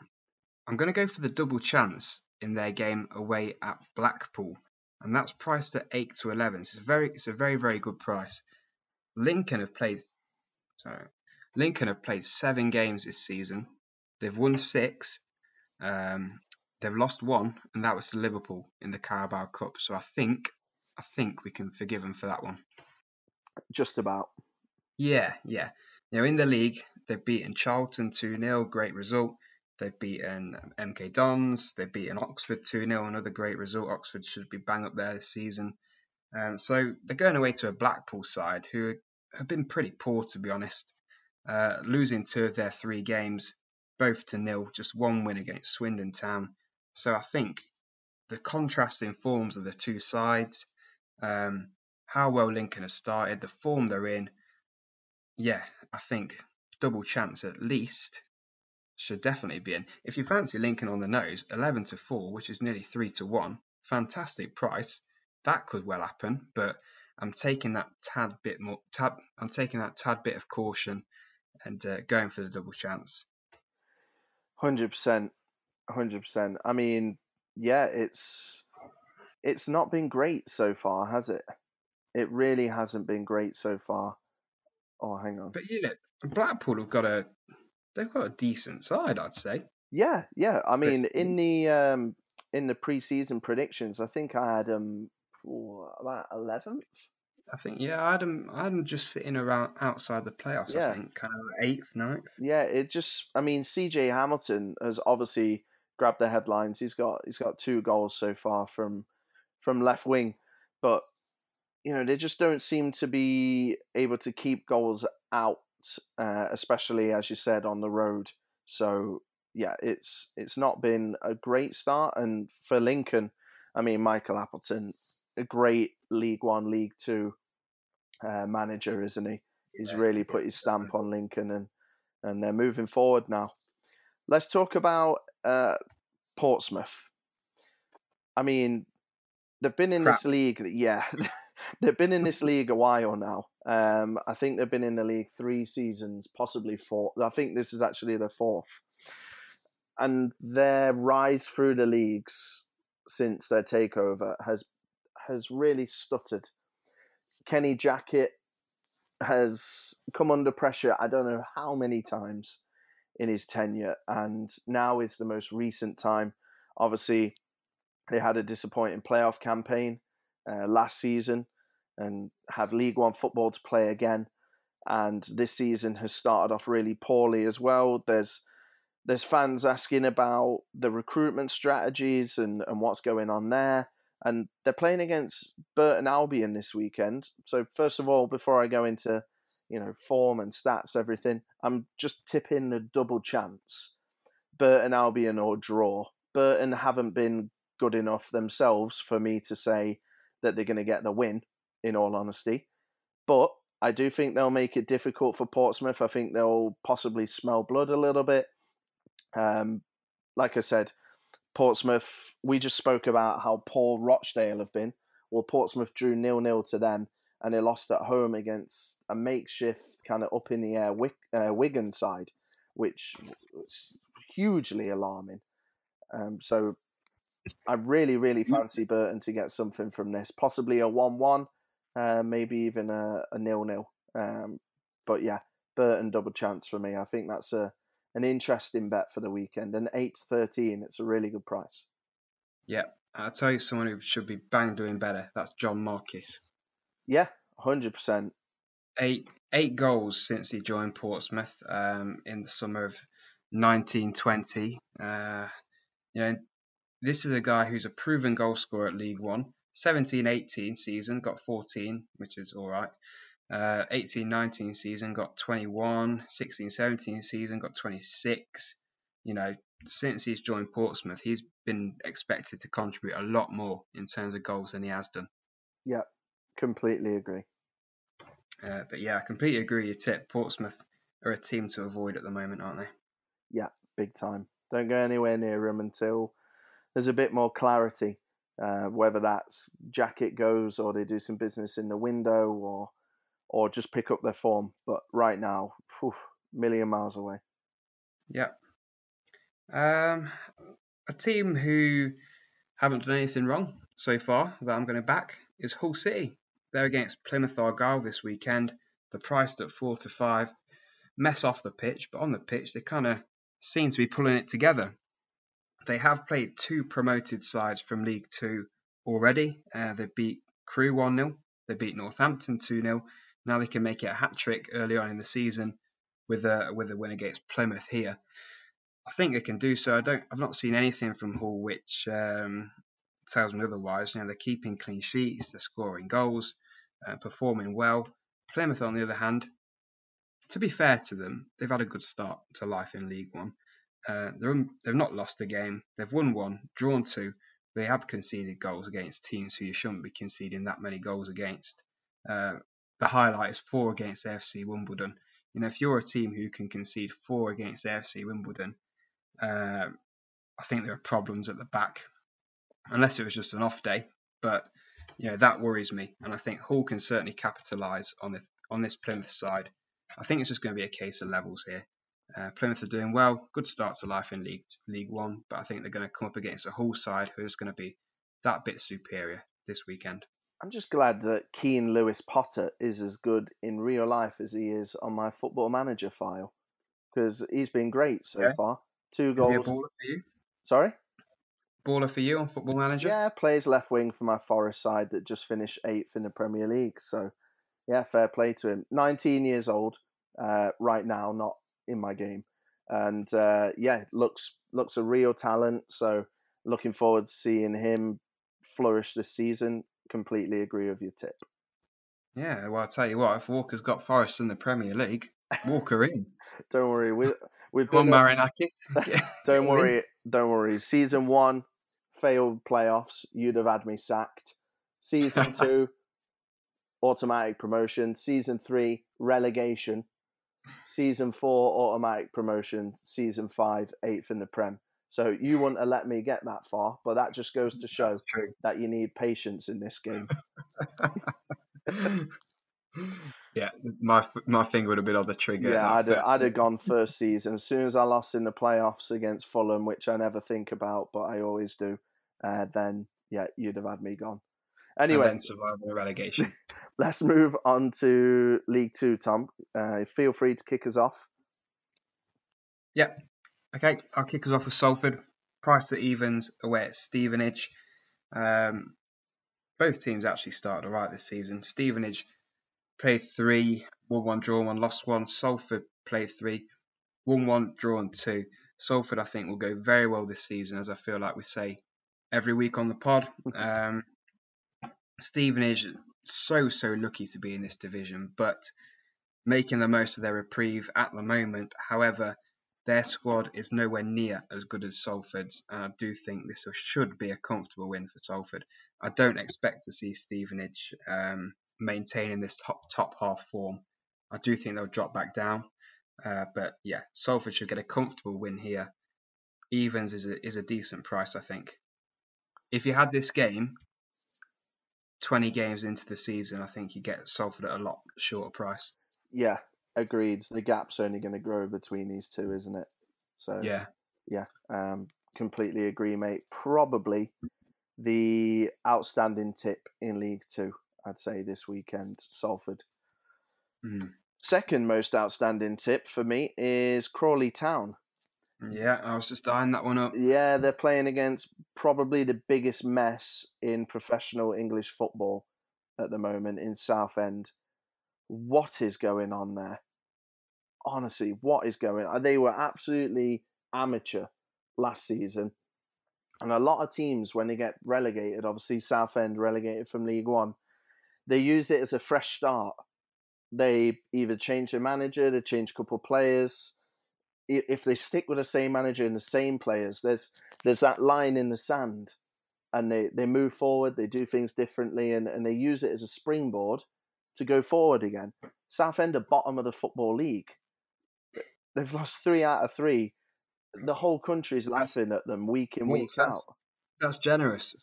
I'm going to go for the double chance in their game away at Blackpool, and that's priced at eight to eleven. So it's very, it's a very, very good price. Lincoln have played sorry, Lincoln have played seven games this season. They've won six. Um, they've lost one, and that was to Liverpool in the Carabao Cup. So I think I think we can forgive them for that one. Just about. Yeah, yeah. Now in the league, they've beaten Charlton 2 0, great result. They've beaten MK Dons, they've beaten Oxford 2 0, another great result. Oxford should be bang up there this season. Um, so they're going away to a Blackpool side who have been pretty poor, to be honest, uh, losing two of their three games, both to nil, just one win against Swindon Town. So I think the contrasting forms of the two sides, um, how well Lincoln has started, the form they're in, yeah, I think double chance at least should definitely be in. If you fancy Lincoln on the nose, 11 to 4, which is nearly 3 to 1, fantastic price that could well happen, but I'm taking that tad bit more. Tad, I'm taking that tad bit of caution and uh, going for the double chance. Hundred percent, hundred percent. I mean, yeah, it's it's not been great so far, has it? It really hasn't been great so far. Oh, hang on. But you know, Blackpool have got a they've got a decent side, I'd say. Yeah, yeah. I mean, in the um, in the preseason predictions, I think I had um about eleventh. I think yeah, I had him. I had him just sitting around outside the playoffs. Yeah. I think kind of eighth, ninth. Yeah, it just. I mean, C.J. Hamilton has obviously grabbed the headlines. He's got he's got two goals so far from from left wing, but you know they just don't seem to be able to keep goals out, uh, especially as you said on the road. So yeah, it's it's not been a great start, and for Lincoln, I mean Michael Appleton a great League One, League Two uh, manager, isn't he? He's yeah, really put his stamp on Lincoln, and and they're moving forward now. Let's talk about uh, Portsmouth. I mean, they've been in Crap. this league. Yeah, [laughs] they've been in this league a while now. Um, I think they've been in the league three seasons, possibly four. I think this is actually the fourth. And their rise through the leagues since their takeover has has really stuttered. Kenny Jackett has come under pressure, I don't know how many times in his tenure, and now is the most recent time. Obviously, they had a disappointing playoff campaign uh, last season and have League One football to play again. And this season has started off really poorly as well. There's there's fans asking about the recruitment strategies and, and what's going on there and they're playing against Burton Albion this weekend. So first of all, before I go into you know form and stats, everything, I'm just tipping a double chance. Burton Albion or draw. Burton haven't been good enough themselves for me to say that they're going to get the win. In all honesty, but I do think they'll make it difficult for Portsmouth. I think they'll possibly smell blood a little bit. Um, like I said, Portsmouth, we just spoke about how poor Rochdale have been. Well, Portsmouth drew nil nil to them, and they lost at home against a makeshift kind of up in the air uh, Wigan side, which was hugely alarming. Um, so I really, really fancy Burton to get something from this, possibly a one-one, uh, maybe even a, a nil-nil. Um, but yeah, Burton double chance for me. I think that's a an interesting bet for the weekend. And eight thirteen, it's a really good price. Yeah, I'll tell you someone who should be bang doing better. That's John Marquis. Yeah, hundred percent. Eight eight goals since he joined Portsmouth um, in the summer of 1920. Uh, you know, this is a guy who's a proven goal scorer at League One. 17-18 season got 14, which is all right. Uh, 18-19 season got 21. 16-17 season got 26. You know, since he's joined Portsmouth, he's been expected to contribute a lot more in terms of goals than he has done. Yeah, completely agree. Uh, but yeah, I completely agree. Your tip: Portsmouth are a team to avoid at the moment, aren't they? Yeah, big time. Don't go anywhere near them until there's a bit more clarity. Uh, whether that's Jackett goes or they do some business in the window or or just pick up their form. But right now, million miles away. Yeah. Um, a team who haven't done anything wrong so far that I'm going to back is Hull City. They're against Plymouth Argyle this weekend. They're priced at four to five. Mess off the pitch, but on the pitch they kind of seem to be pulling it together. They have played two promoted sides from League Two already. Uh, they beat Crewe 1 0, they beat Northampton 2 0, now they can make it a hat trick early on in the season with a with a win against Plymouth here. I think they can do so. I don't. I've not seen anything from Hull which um, tells me otherwise. You know, they're keeping clean sheets, they're scoring goals, uh, performing well. Plymouth, on the other hand, to be fair to them, they've had a good start to life in League One. Uh, they're, they've not lost a game. They've won one, drawn two. They have conceded goals against teams who you shouldn't be conceding that many goals against. Uh, the highlight is four against AFC Wimbledon. You know, if you're a team who can concede four against AFC Wimbledon, uh, I think there are problems at the back, unless it was just an off day. But you know that worries me, and I think Hull can certainly capitalise on this on this Plymouth side. I think it's just going to be a case of levels here. Uh, Plymouth are doing well, good start to life in League League One, but I think they're going to come up against a Hull side who's going to be that bit superior this weekend. I'm just glad that Keane Lewis Potter is as good in real life as he is on my football manager file because he's been great so yeah. far. Two goals. Is a baller for you? Sorry? Baller for you on football manager? Yeah, plays left wing for my Forest side that just finished eighth in the Premier League. So, yeah, fair play to him. 19 years old uh, right now, not in my game. And uh, yeah, looks looks a real talent. So, looking forward to seeing him flourish this season completely agree with your tip. Yeah, well, I'll tell you what, if Walker's got Forest in the Premier League, Walker in. [laughs] don't worry, we, we've been... on, Marinakis. [laughs] don't [laughs] worry, don't worry. Season one, failed playoffs, you'd have had me sacked. Season two, automatic promotion. Season three, relegation. Season four, automatic promotion. Season five, eighth in the Prem. So you wouldn't have let me get that far, but that just goes to show that you need patience in this game. [laughs] yeah, my my finger would have been on the trigger. Yeah, I'd have, I'd have gone [laughs] first season as soon as I lost in the playoffs against Fulham, which I never think about, but I always do. Uh, then yeah, you'd have had me gone. Anyway, the relegation. Let's move on to League Two, Tom. Uh, feel free to kick us off. Yeah, Okay, I'll kick us off with Salford. Price at evens away at Stevenage. Um, both teams actually started alright this season. Stevenage played three, won one, draw one, lost one. Salford played three, won one, drawn two. Salford, I think, will go very well this season, as I feel like we say every week on the pod. [laughs] Um, Stevenage, so, so lucky to be in this division, but making the most of their reprieve at the moment. However, their squad is nowhere near as good as Salford's, and I do think this should be a comfortable win for Salford. I don't expect to see Stevenage um, maintaining this top top half form. I do think they'll drop back down, uh, but yeah, Salford should get a comfortable win here. Evens is a is a decent price, I think. If you had this game, 20 games into the season, I think you get Salford at a lot shorter price. Yeah, agreed. The gap's only going to grow between these two, isn't it? So Yeah. yeah, um, completely agree, mate. Probably the outstanding tip in League Two, I'd say this weekend, Salford. Mm. Second most outstanding tip for me is Crawley Town. Yeah, I was just eyeing that one up. Yeah, they're playing against probably the biggest mess in professional English football at the moment in Southend. What is going on there? Honestly, what is going on? They were absolutely amateur last season. And a lot of teams, when they get relegated, obviously Southend relegated from League One, they use it as a fresh start. They either change their manager, they change a couple of players, if they stick with the same manager and the same players, there's there's that line in the sand, and they, they move forward, they do things differently, and, and they use it as a springboard to go forward again. Southend are bottom of the football league. They've lost three out of three. The whole country's laughing at them week in week that's- out. That's generous.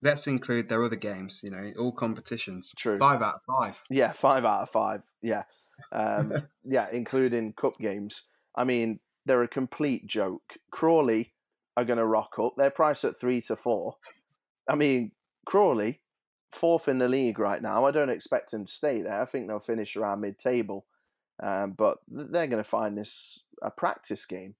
Let's include their other games, you know, all competitions. True. Five out of five. Yeah, five out of five. Yeah, um, yeah, including cup games. I mean, they're a complete joke. Crawley are going to rock up. They're priced at three to four. I mean, Crawley, fourth in the league right now. I don't expect them to stay there. I think they'll finish around mid-table, um, but they're going to find this a practice game.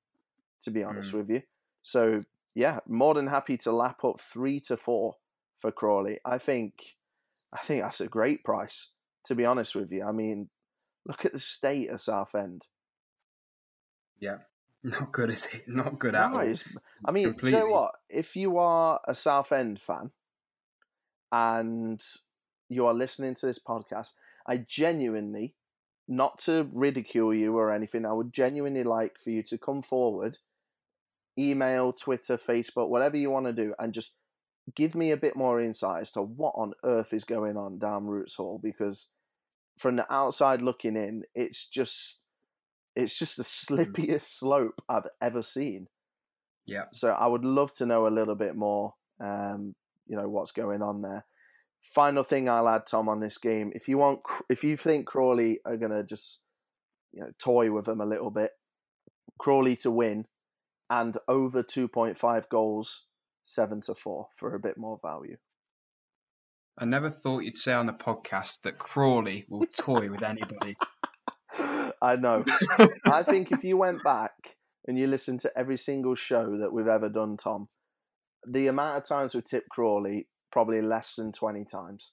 To be honest Mm. with you, so yeah, more than happy to lap up three to four for Crawley. I think, I think that's a great price. To be honest with you, I mean, look at the state of Southend. [laughs] Not good, is it? Not good at No, all. I mean, do you know what? If you are a Southend fan and you are listening to this podcast, I genuinely, not to ridicule you or anything, I would genuinely like for you to come forward, email, Twitter, Facebook, whatever you want to do, and just give me a bit more insight as to what on earth is going on down Roots Hall because from the outside looking in, it's just it's just the slippiest slope I've ever seen. Yeah. So I would love to know a little bit more, um, you know, what's going on there. Final thing I'll add, Tom, on this game: if you want, if you think Crawley are gonna just, you know, toy with them a little bit, Crawley to win, and over two point five goals, seven to four for a bit more value. I never thought you'd say on the podcast that Crawley will toy with anybody. I know. [laughs] I think if you went back and you listened to every single show that we've ever done, Tom, the amount of times we Tip Crawley probably less than twenty times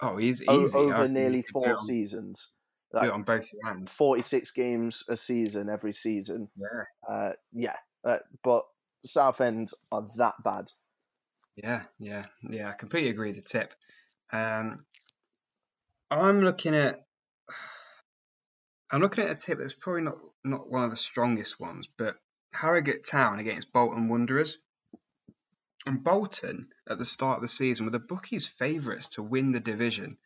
Oh, easy. O- easy. I over nearly four seasons. Do it on both hands. forty-six games a season every season. Yeah. Uh, yeah, uh, but Southend are that bad. Yeah, yeah, yeah. I completely agree with the tip. Um, I'm looking at I'm looking at a tip that's probably not not one of the strongest ones, but Harrogate Town against Bolton Wanderers. And Bolton at the start of the season were the bookies' favourites to win the division.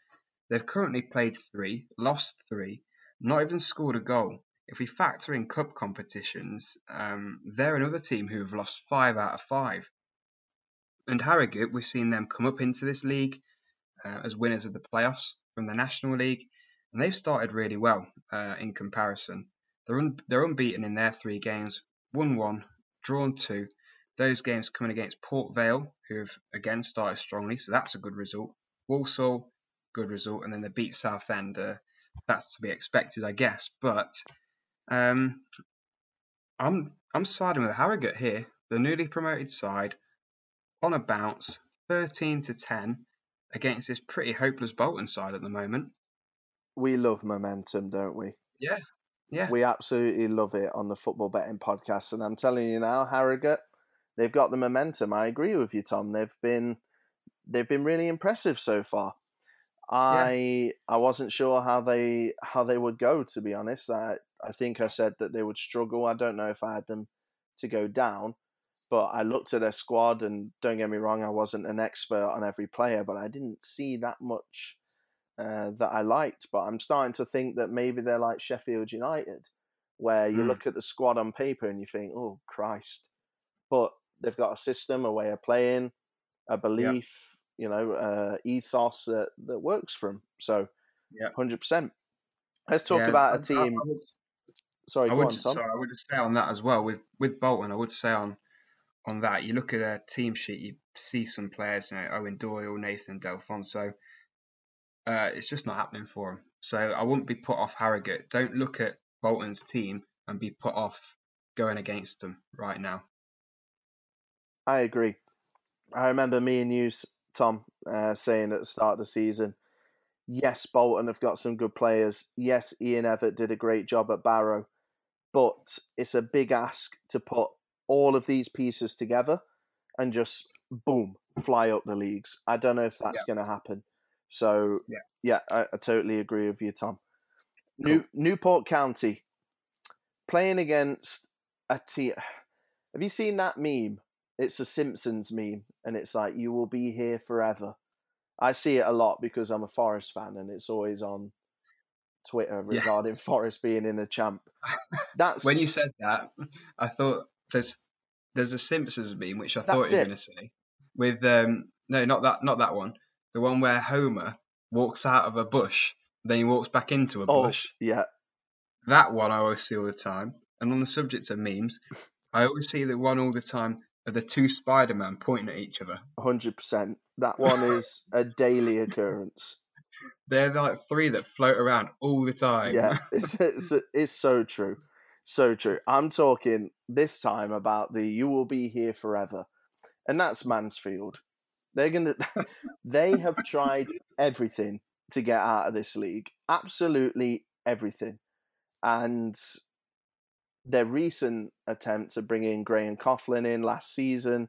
They've currently played three, lost three, not even scored a goal. If we factor in cup competitions, um, they're another team who have lost five out of five. And Harrogate, we've seen them come up into this league uh, as winners of the playoffs from the National League, and they've started really well uh, in comparison. They're un- they're unbeaten in their three games, won one, drawn two. Those games coming against Port Vale, who have again started strongly, so that's a good result. Walsall, good result, and then they beat Southend. Uh, that's to be expected, I guess. But um, I'm I'm siding with Harrogate here, the newly promoted side, on a bounce, 13 to 10 against this pretty hopeless Bolton side at the moment. We love momentum, don't we? Yeah, yeah. We absolutely love it on the football betting podcast, and I'm telling you now, Harrogate, they've got the momentum. I agree with you, Tom. They've been they've been really impressive so far. I I wasn't sure how they how they would go. To be honest, I I think I said that they would struggle. I don't know if I had them to go down, but I looked at their squad, and don't get me wrong, I wasn't an expert on every player, but I didn't see that much uh, that I liked. But I'm starting to think that maybe they're like Sheffield United, where you Mm. look at the squad on paper and you think, oh Christ, but they've got a system, a way of playing, a belief. you know, uh, ethos that, that works for him. So, Yeah. hundred percent. Let's talk Yeah, about a team. I, would, Sorry, I go would, on, Tom. sorry, I would say on that as well with with Bolton. I would say on on that. You look at their team sheet, you see some players, you know, Eoin Doyle, Nathan Delfouneso. Uh, it's just not happening for them. So I wouldn't be put off Harrogate. Don't look at Bolton's team and be put off going against them right now. I agree. I remember me and you, Tom, uh, saying at the start of the season, yes, Bolton have got some good players. Yes, Ian Evatt did a great job at Barrow, but it's a big ask to put all of these pieces together and just boom, fly up the leagues. I don't know if that's going to happen. So, Yeah. yeah, I, I totally agree with you, Tom. New, Newport County playing against a team. Have you seen that meme? It's a Simpsons meme, and it's like "You will be here forever." I see it a lot because I'm a Forest fan, and it's always on Twitter Yeah. regarding [laughs] Forest being in a champ. [laughs] That's When you said that, I thought there's there's a Simpsons meme which I thought you were going to say with um no not that not that one the one where Homer walks out of a bush then he walks back into a oh bush yeah, that one I always see all the time and on the subject of memes I always see the one all the time of the two Spider-Man pointing at each other hundred percent. That one is a daily occurrence. they're like three that float around all the time Yeah, [laughs] it's, it's it's so true, so true. I'm talking this time about the "You will be here forever," and that's Mansfield. They're gonna, [laughs] they have tried everything to get out of this league, absolutely everything, and their recent attempt to bring in Graham Coughlan in last season.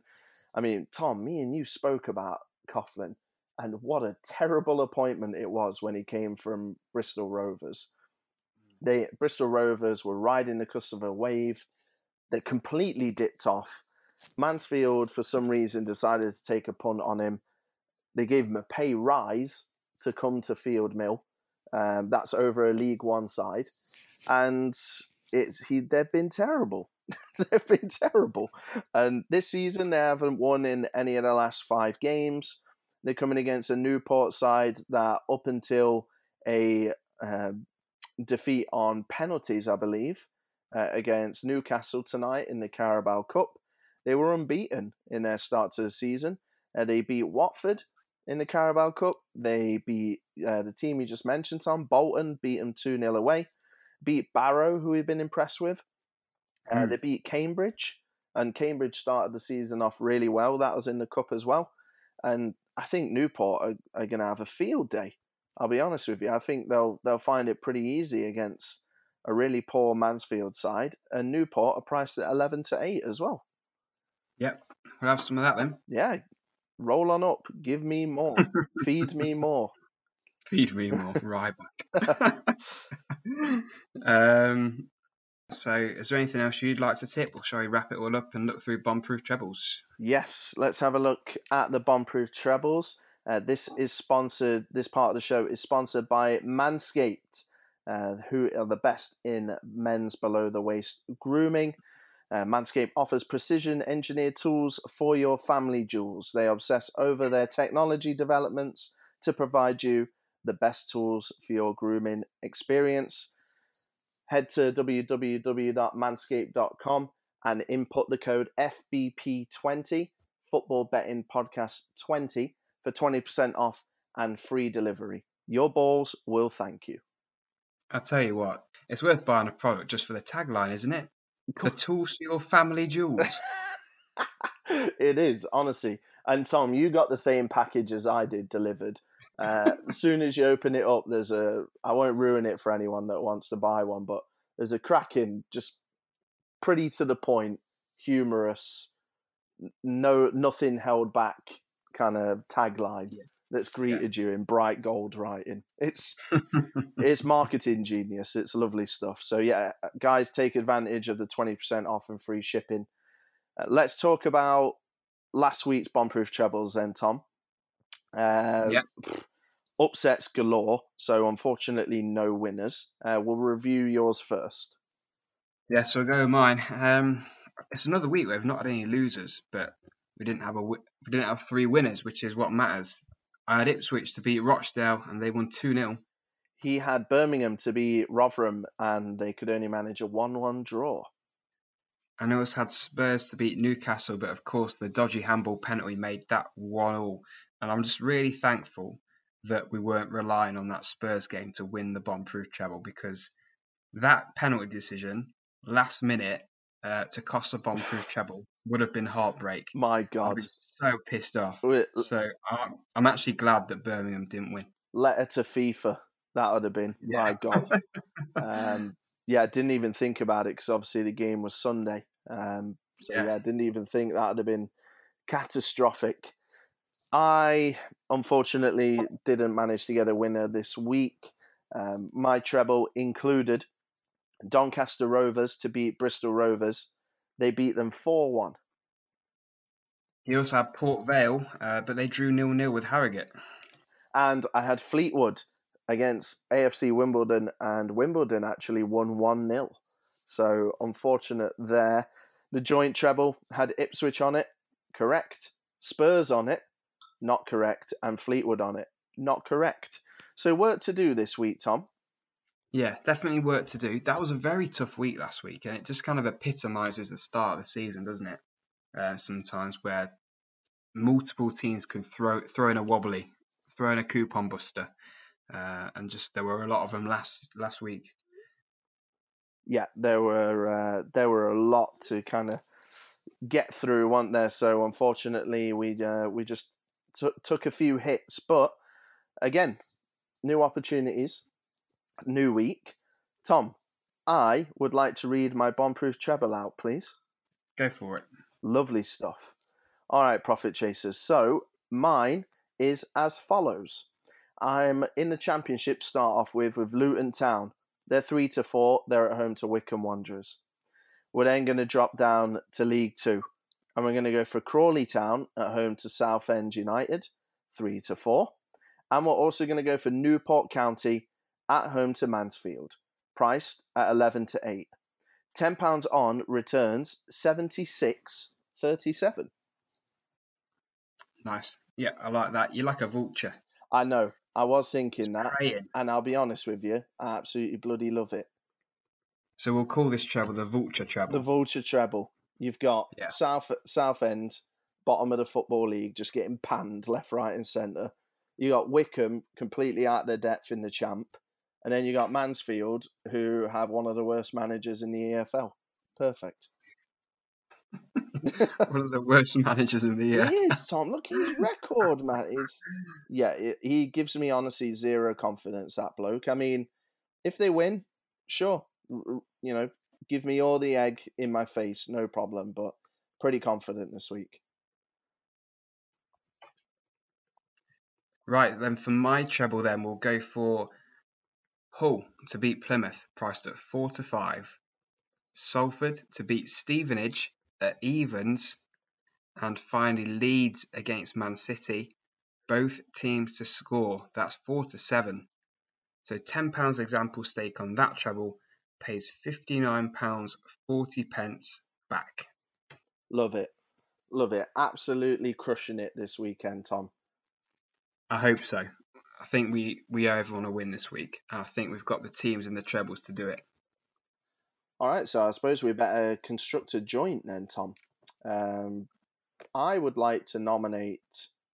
I mean, Tom, me and you spoke about Coughlan, and what a terrible appointment it was when he came from Bristol Rovers. Mm. They Bristol Rovers were riding the cusp of a wave. They completely dipped off. Mansfield, for some reason, decided to take a punt on him. They gave him a pay rise to come to Field Mill. Um, that's over a League One side, and it's he. They've been terrible. [laughs] they've been terrible, and this season they haven't won in any of the last five games. They're coming against a Newport side that, up until a um, defeat on penalties, I believe, uh, against Newcastle tonight in the Carabao Cup. They were unbeaten in their start to the season. Uh, they beat Watford in the Carabao Cup. They beat uh, the team you just mentioned, Tom, Bolton, beat them 2 0 away. Beat Barrow, who we've been impressed with. Uh, Mm. They beat Cambridge, and Cambridge started the season off really well. That was in the Cup as well. And I think Newport are, are going to have a field day. I'll be honest with you. I think they'll they'll find it pretty easy against a really poor Mansfield side, and Newport are priced at eleven to eight as well. Yep we'll have some of that then Yeah, roll on up, give me more, [laughs] feed me more. Feed me more, right back. [laughs] um, so, is there anything else you'd like to tip, or shall we wrap it all up and look through bomb-proof trebles? Yes, let's have a look at the bombproof trebles. Uh, this is sponsored. This part of the show is sponsored by Manscaped, uh, who are the best in men's below the waist grooming. Uh, Manscaped offers precision engineered tools for your family jewels. They obsess over their technology developments to provide you the best tools for your grooming experience. Head to www.manscaped.com and input the code FBP20, Football Betting Podcast 20, for 20% off and free delivery. Your balls will thank you. I'll tell you what, it's worth buying a product just for the tagline, isn't it? The tools for your family jewels. [laughs] it is, honestly. And Tom, you got the same package as I did delivered. Uh, as soon as you open it up, there's a. I won't ruin it for anyone that wants to buy one, but there's a cracking, just pretty to the point, humorous, no nothing held back kind of tagline Yeah. That's greeted you in bright gold writing. It's [laughs] it's marketing genius. It's lovely stuff. So yeah, guys, take advantage of the twenty percent off and free shipping. Uh, let's talk about last week's bombproof trebles, then, Tom. Uh, Yeah. Upsets galore. So unfortunately, no winners. Uh, we'll review yours first. yeah, so I'll go with mine. Um, it's another week where we've not had any losers, but we didn't have a we didn't have three winners, which is what matters. I had Ipswich to beat Rochdale, and they won two 0 He had Birmingham to beat Rotherham, and they could only manage a one-one draw. I also had Spurs to beat Newcastle, but of course the dodgy handball penalty made that one all. And I'm just really thankful that we weren't relying on that Spurs game to win the bomb-proof treble because that penalty decision last minute uh, to cost a bomb-proof treble would have been heartbreak. My God, I'd be so pissed off. Wait, So I'm, I'm actually glad that Birmingham didn't win. Letter to FIFA. That would have been. My God. [laughs] um, yeah, I didn't even think about it because obviously the game was Sunday. Um, so Yeah. yeah. I didn't even think that would have been catastrophic. I unfortunately didn't manage to get a winner this week. Um, my treble included Doncaster Rovers to beat Bristol Rovers. They beat them 4 1. He also had Port Vale, uh, but they drew nil nil with Harrogate. And I had Fleetwood against AFC Wimbledon, and Wimbledon actually won 1 0. So unfortunate there. The joint treble had Ipswich on it, correct. Spurs on it, not correct. And Fleetwood on it, not correct. So work to do this week, Tom. Yeah, definitely work to do. That was a very tough week last week, and it just kind of epitomises the start of the season, doesn't it? Uh, sometimes where multiple teams can throw throw in a wobbly, throw in a coupon buster, uh, and just there were a lot of them last last week. yeah, there were uh, there were a lot to kind of get through, weren't there? So unfortunately, we uh, we just t- took a few hits, but again, new opportunities, new week. Tom, I would like to read my bomb-proof treble out, please. Go for it. Lovely stuff. All right, profit chasers. So mine is as follows. I'm in the championship. Start off with with Luton Town. They're three to four. They're at home to Wycombe Wanderers. We're then going to drop down to League Two, and we're going to go for Crawley Town at home to Southend United, three to four, and we're also going to go for Newport County at home to Mansfield, priced at eleven to eight. Ten pounds on returns seventy six thirty seven. Nice. Yeah, I like that. You're like a vulture. I know. I was thinking that, and I'll be honest with you, I absolutely bloody love it. So we'll call this treble the vulture treble. The vulture treble. You've got Yeah. South South End, bottom of the football league, just getting panned left, right, and centre. You got Wycombe completely out their depth in the champ, and then you got Mansfield, who have one of the worst managers in the EFL. Perfect. [laughs] One of the worst managers in the year. He is Tom. Look at his record, man. Is yeah, he gives me honestly zero confidence. That bloke. I mean, if they win, sure, you know, give me all the egg in my face, no problem. But pretty confident this week. Right, then for my treble, then we'll go for Hull to beat Plymouth, priced at four to five. Salford to beat Stevenage at evens, and finally Leeds against Man City, both teams to score. That's four to seven. So ten pounds example stake on that treble pays fifty nine pounds forty pence back. Love it, love it. Absolutely crushing it this weekend, Tom. I hope so. I think we we owe everyone a win this week, and I think we've got the teams and the trebles to do it. All right, so I suppose we better construct a joint then, Tom. Um, I would like to nominate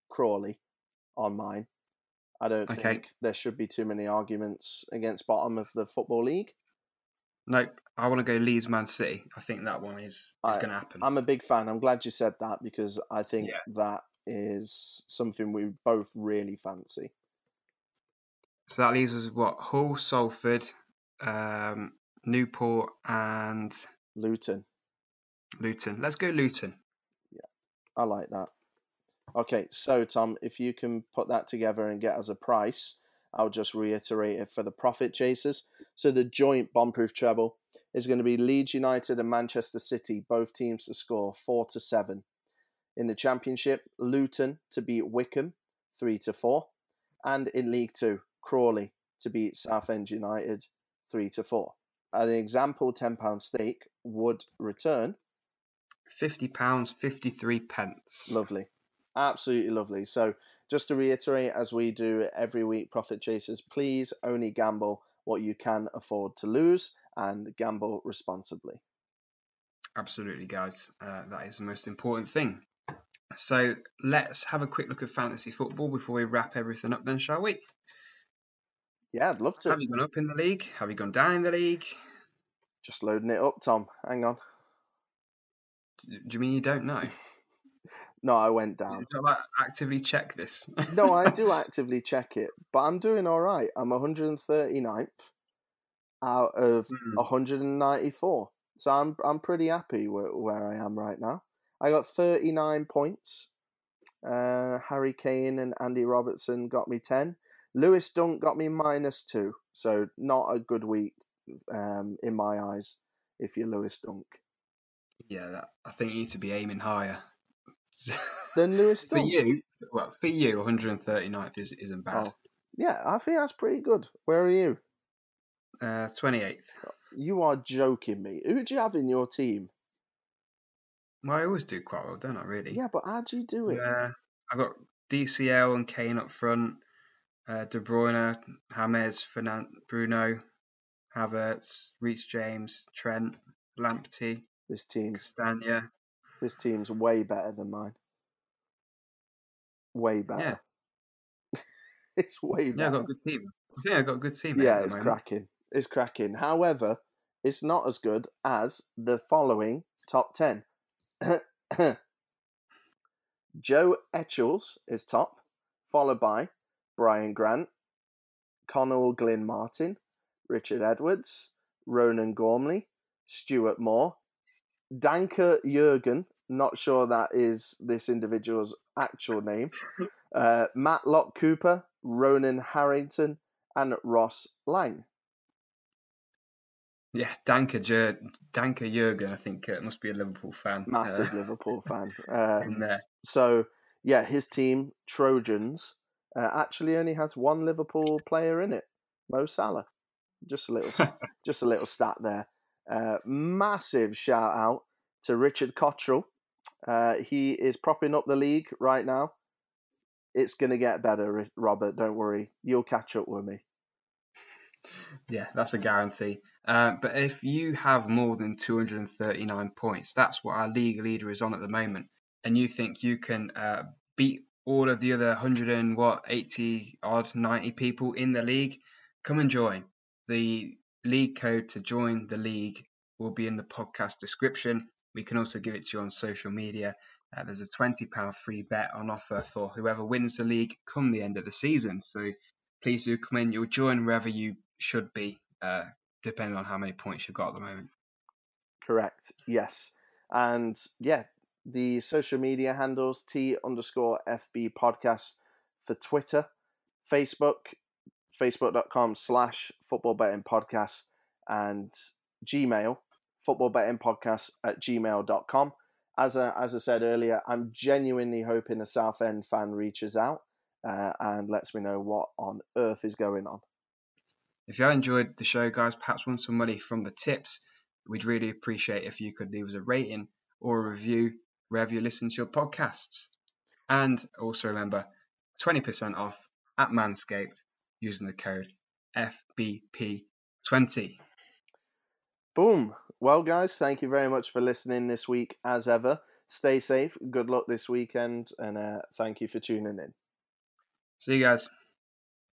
Crawley on mine. I don't Okay. think there should be too many arguments against bottom of the football league. Nope, I want to go Leeds Man City. I think that one is is I- going to happen. I'm a big fan. I'm glad you said that because I think Yeah. that is something we both really fancy. So that leaves us with what Hull, Salford, um, Newport, and Luton. Luton. Let's go Luton. Yeah, I like that. Okay, so Tom, if you can put that together and get us a price, I'll just reiterate it for the profit chasers. So the joint bombproof treble is going to be Leeds United and Manchester City, both teams to score four to seven. In the Championship, Luton to beat Wycombe three to four, and in League Two, Crawley to beat Southend United three to four. An example ten pound stake would return fifty pounds fifty three pence. Lovely, absolutely lovely. So just to reiterate, as we do every week, Profit Chasers, please only gamble what you can afford to lose and gamble responsibly. Absolutely, guys. Uh, that is the most important thing. So let's have a quick look at fantasy football before we wrap everything up, then, shall we? Yeah, I'd love to. Have you gone up in the league? Have you gone down in the league? Just loading it up, Tom. Hang on. Do you mean you don't know? [laughs] no, I went down. You like actively check this? [laughs] no, I do [laughs] actively check it, but I'm doing all right. I'm 139th out of mm. 194, so I'm I'm pretty happy where, where I am right now. I got 39 points. Uh, Harry Kane and Andy Robertson got me 10. Lewis Dunk got me minus two, so not a good week um, in my eyes if you're Lewis Dunk. Yeah, that, I think you need to be aiming higher. Than Lewis [laughs] Dunk? for you, well, for you, 139th is, isn't bad. Oh, yeah, I think that's pretty good. Where are you? Uh, 28th. You are joking me. Who do you have in your team? Well, I always do quite well, don't I, really? Yeah, but how do you do it? Yeah, uh, I've got DCL and Kane up front uh, De Bruyne, James, Fernand, Bruno, Havertz, Reece James, Trent, Lamptey, this team's Castagne. This team's way better than mine. Way better. Yeah. [laughs] it's way better. Yeah, I got a good team. I think I got a good team. Yeah, it's cracking. It's cracking. However, it's not as good as the following top ten. [clears throat] Joe Etchells is top, followed by Brian Grant, Connell Glyn Martin, Richard Edwards, Ronan Gormley, Stuart Moore, Danker Jurgen, not sure that is this individual's actual name, [laughs] uh, Matt Lock Cooper, Ronan Harrington, and Ross Lang. Yeah, Danker, Jur- Danker Jurgen, I think uh, must be a Liverpool fan. Massive uh, Liverpool fan. [laughs] Uh. So, yeah, his team, Trojans, uh, actually only has one Liverpool player in it, Mo Salah. Just a little, [laughs] just a little stat there. Uh, massive shout out to Richard Cottrell. Uh, he is propping up the league right now. It's going to get better, Robert. Don't worry. You'll catch up with me. Yeah, that's a guarantee. Uh, but if you have more than 239 points, that's what our league leader is on at the moment, and you think you can uh, beat all of the other 100 and what 80 odd 90 people in the league come and join. The league code to join the league will be in the podcast description. We can also give it to you on social media. Uh, there's a 20 pound free bet on offer for whoever wins the league come the end of the season. So please do come in. You'll join wherever you should be uh, depending on how many points you've got at the moment. Correct. Yes. And yeah the social media handles T underscore FB podcast for Twitter, Facebook, facebook.com slash football betting podcast, and Gmail, football betting podcast at gmail.com. As I, as I said earlier, I'm genuinely hoping a Southend fan reaches out uh, and lets me know what on earth is going on. If you enjoyed the show, guys, perhaps want some money from the tips, we'd really appreciate if you could leave us a rating or a review wherever you listen to your podcasts. And also remember 20% off at Manscaped using the code FBP20. Boom. Well, guys, thank you very much for listening this week as ever. Stay safe. Good luck this weekend. And uh, thank you for tuning in. See you guys.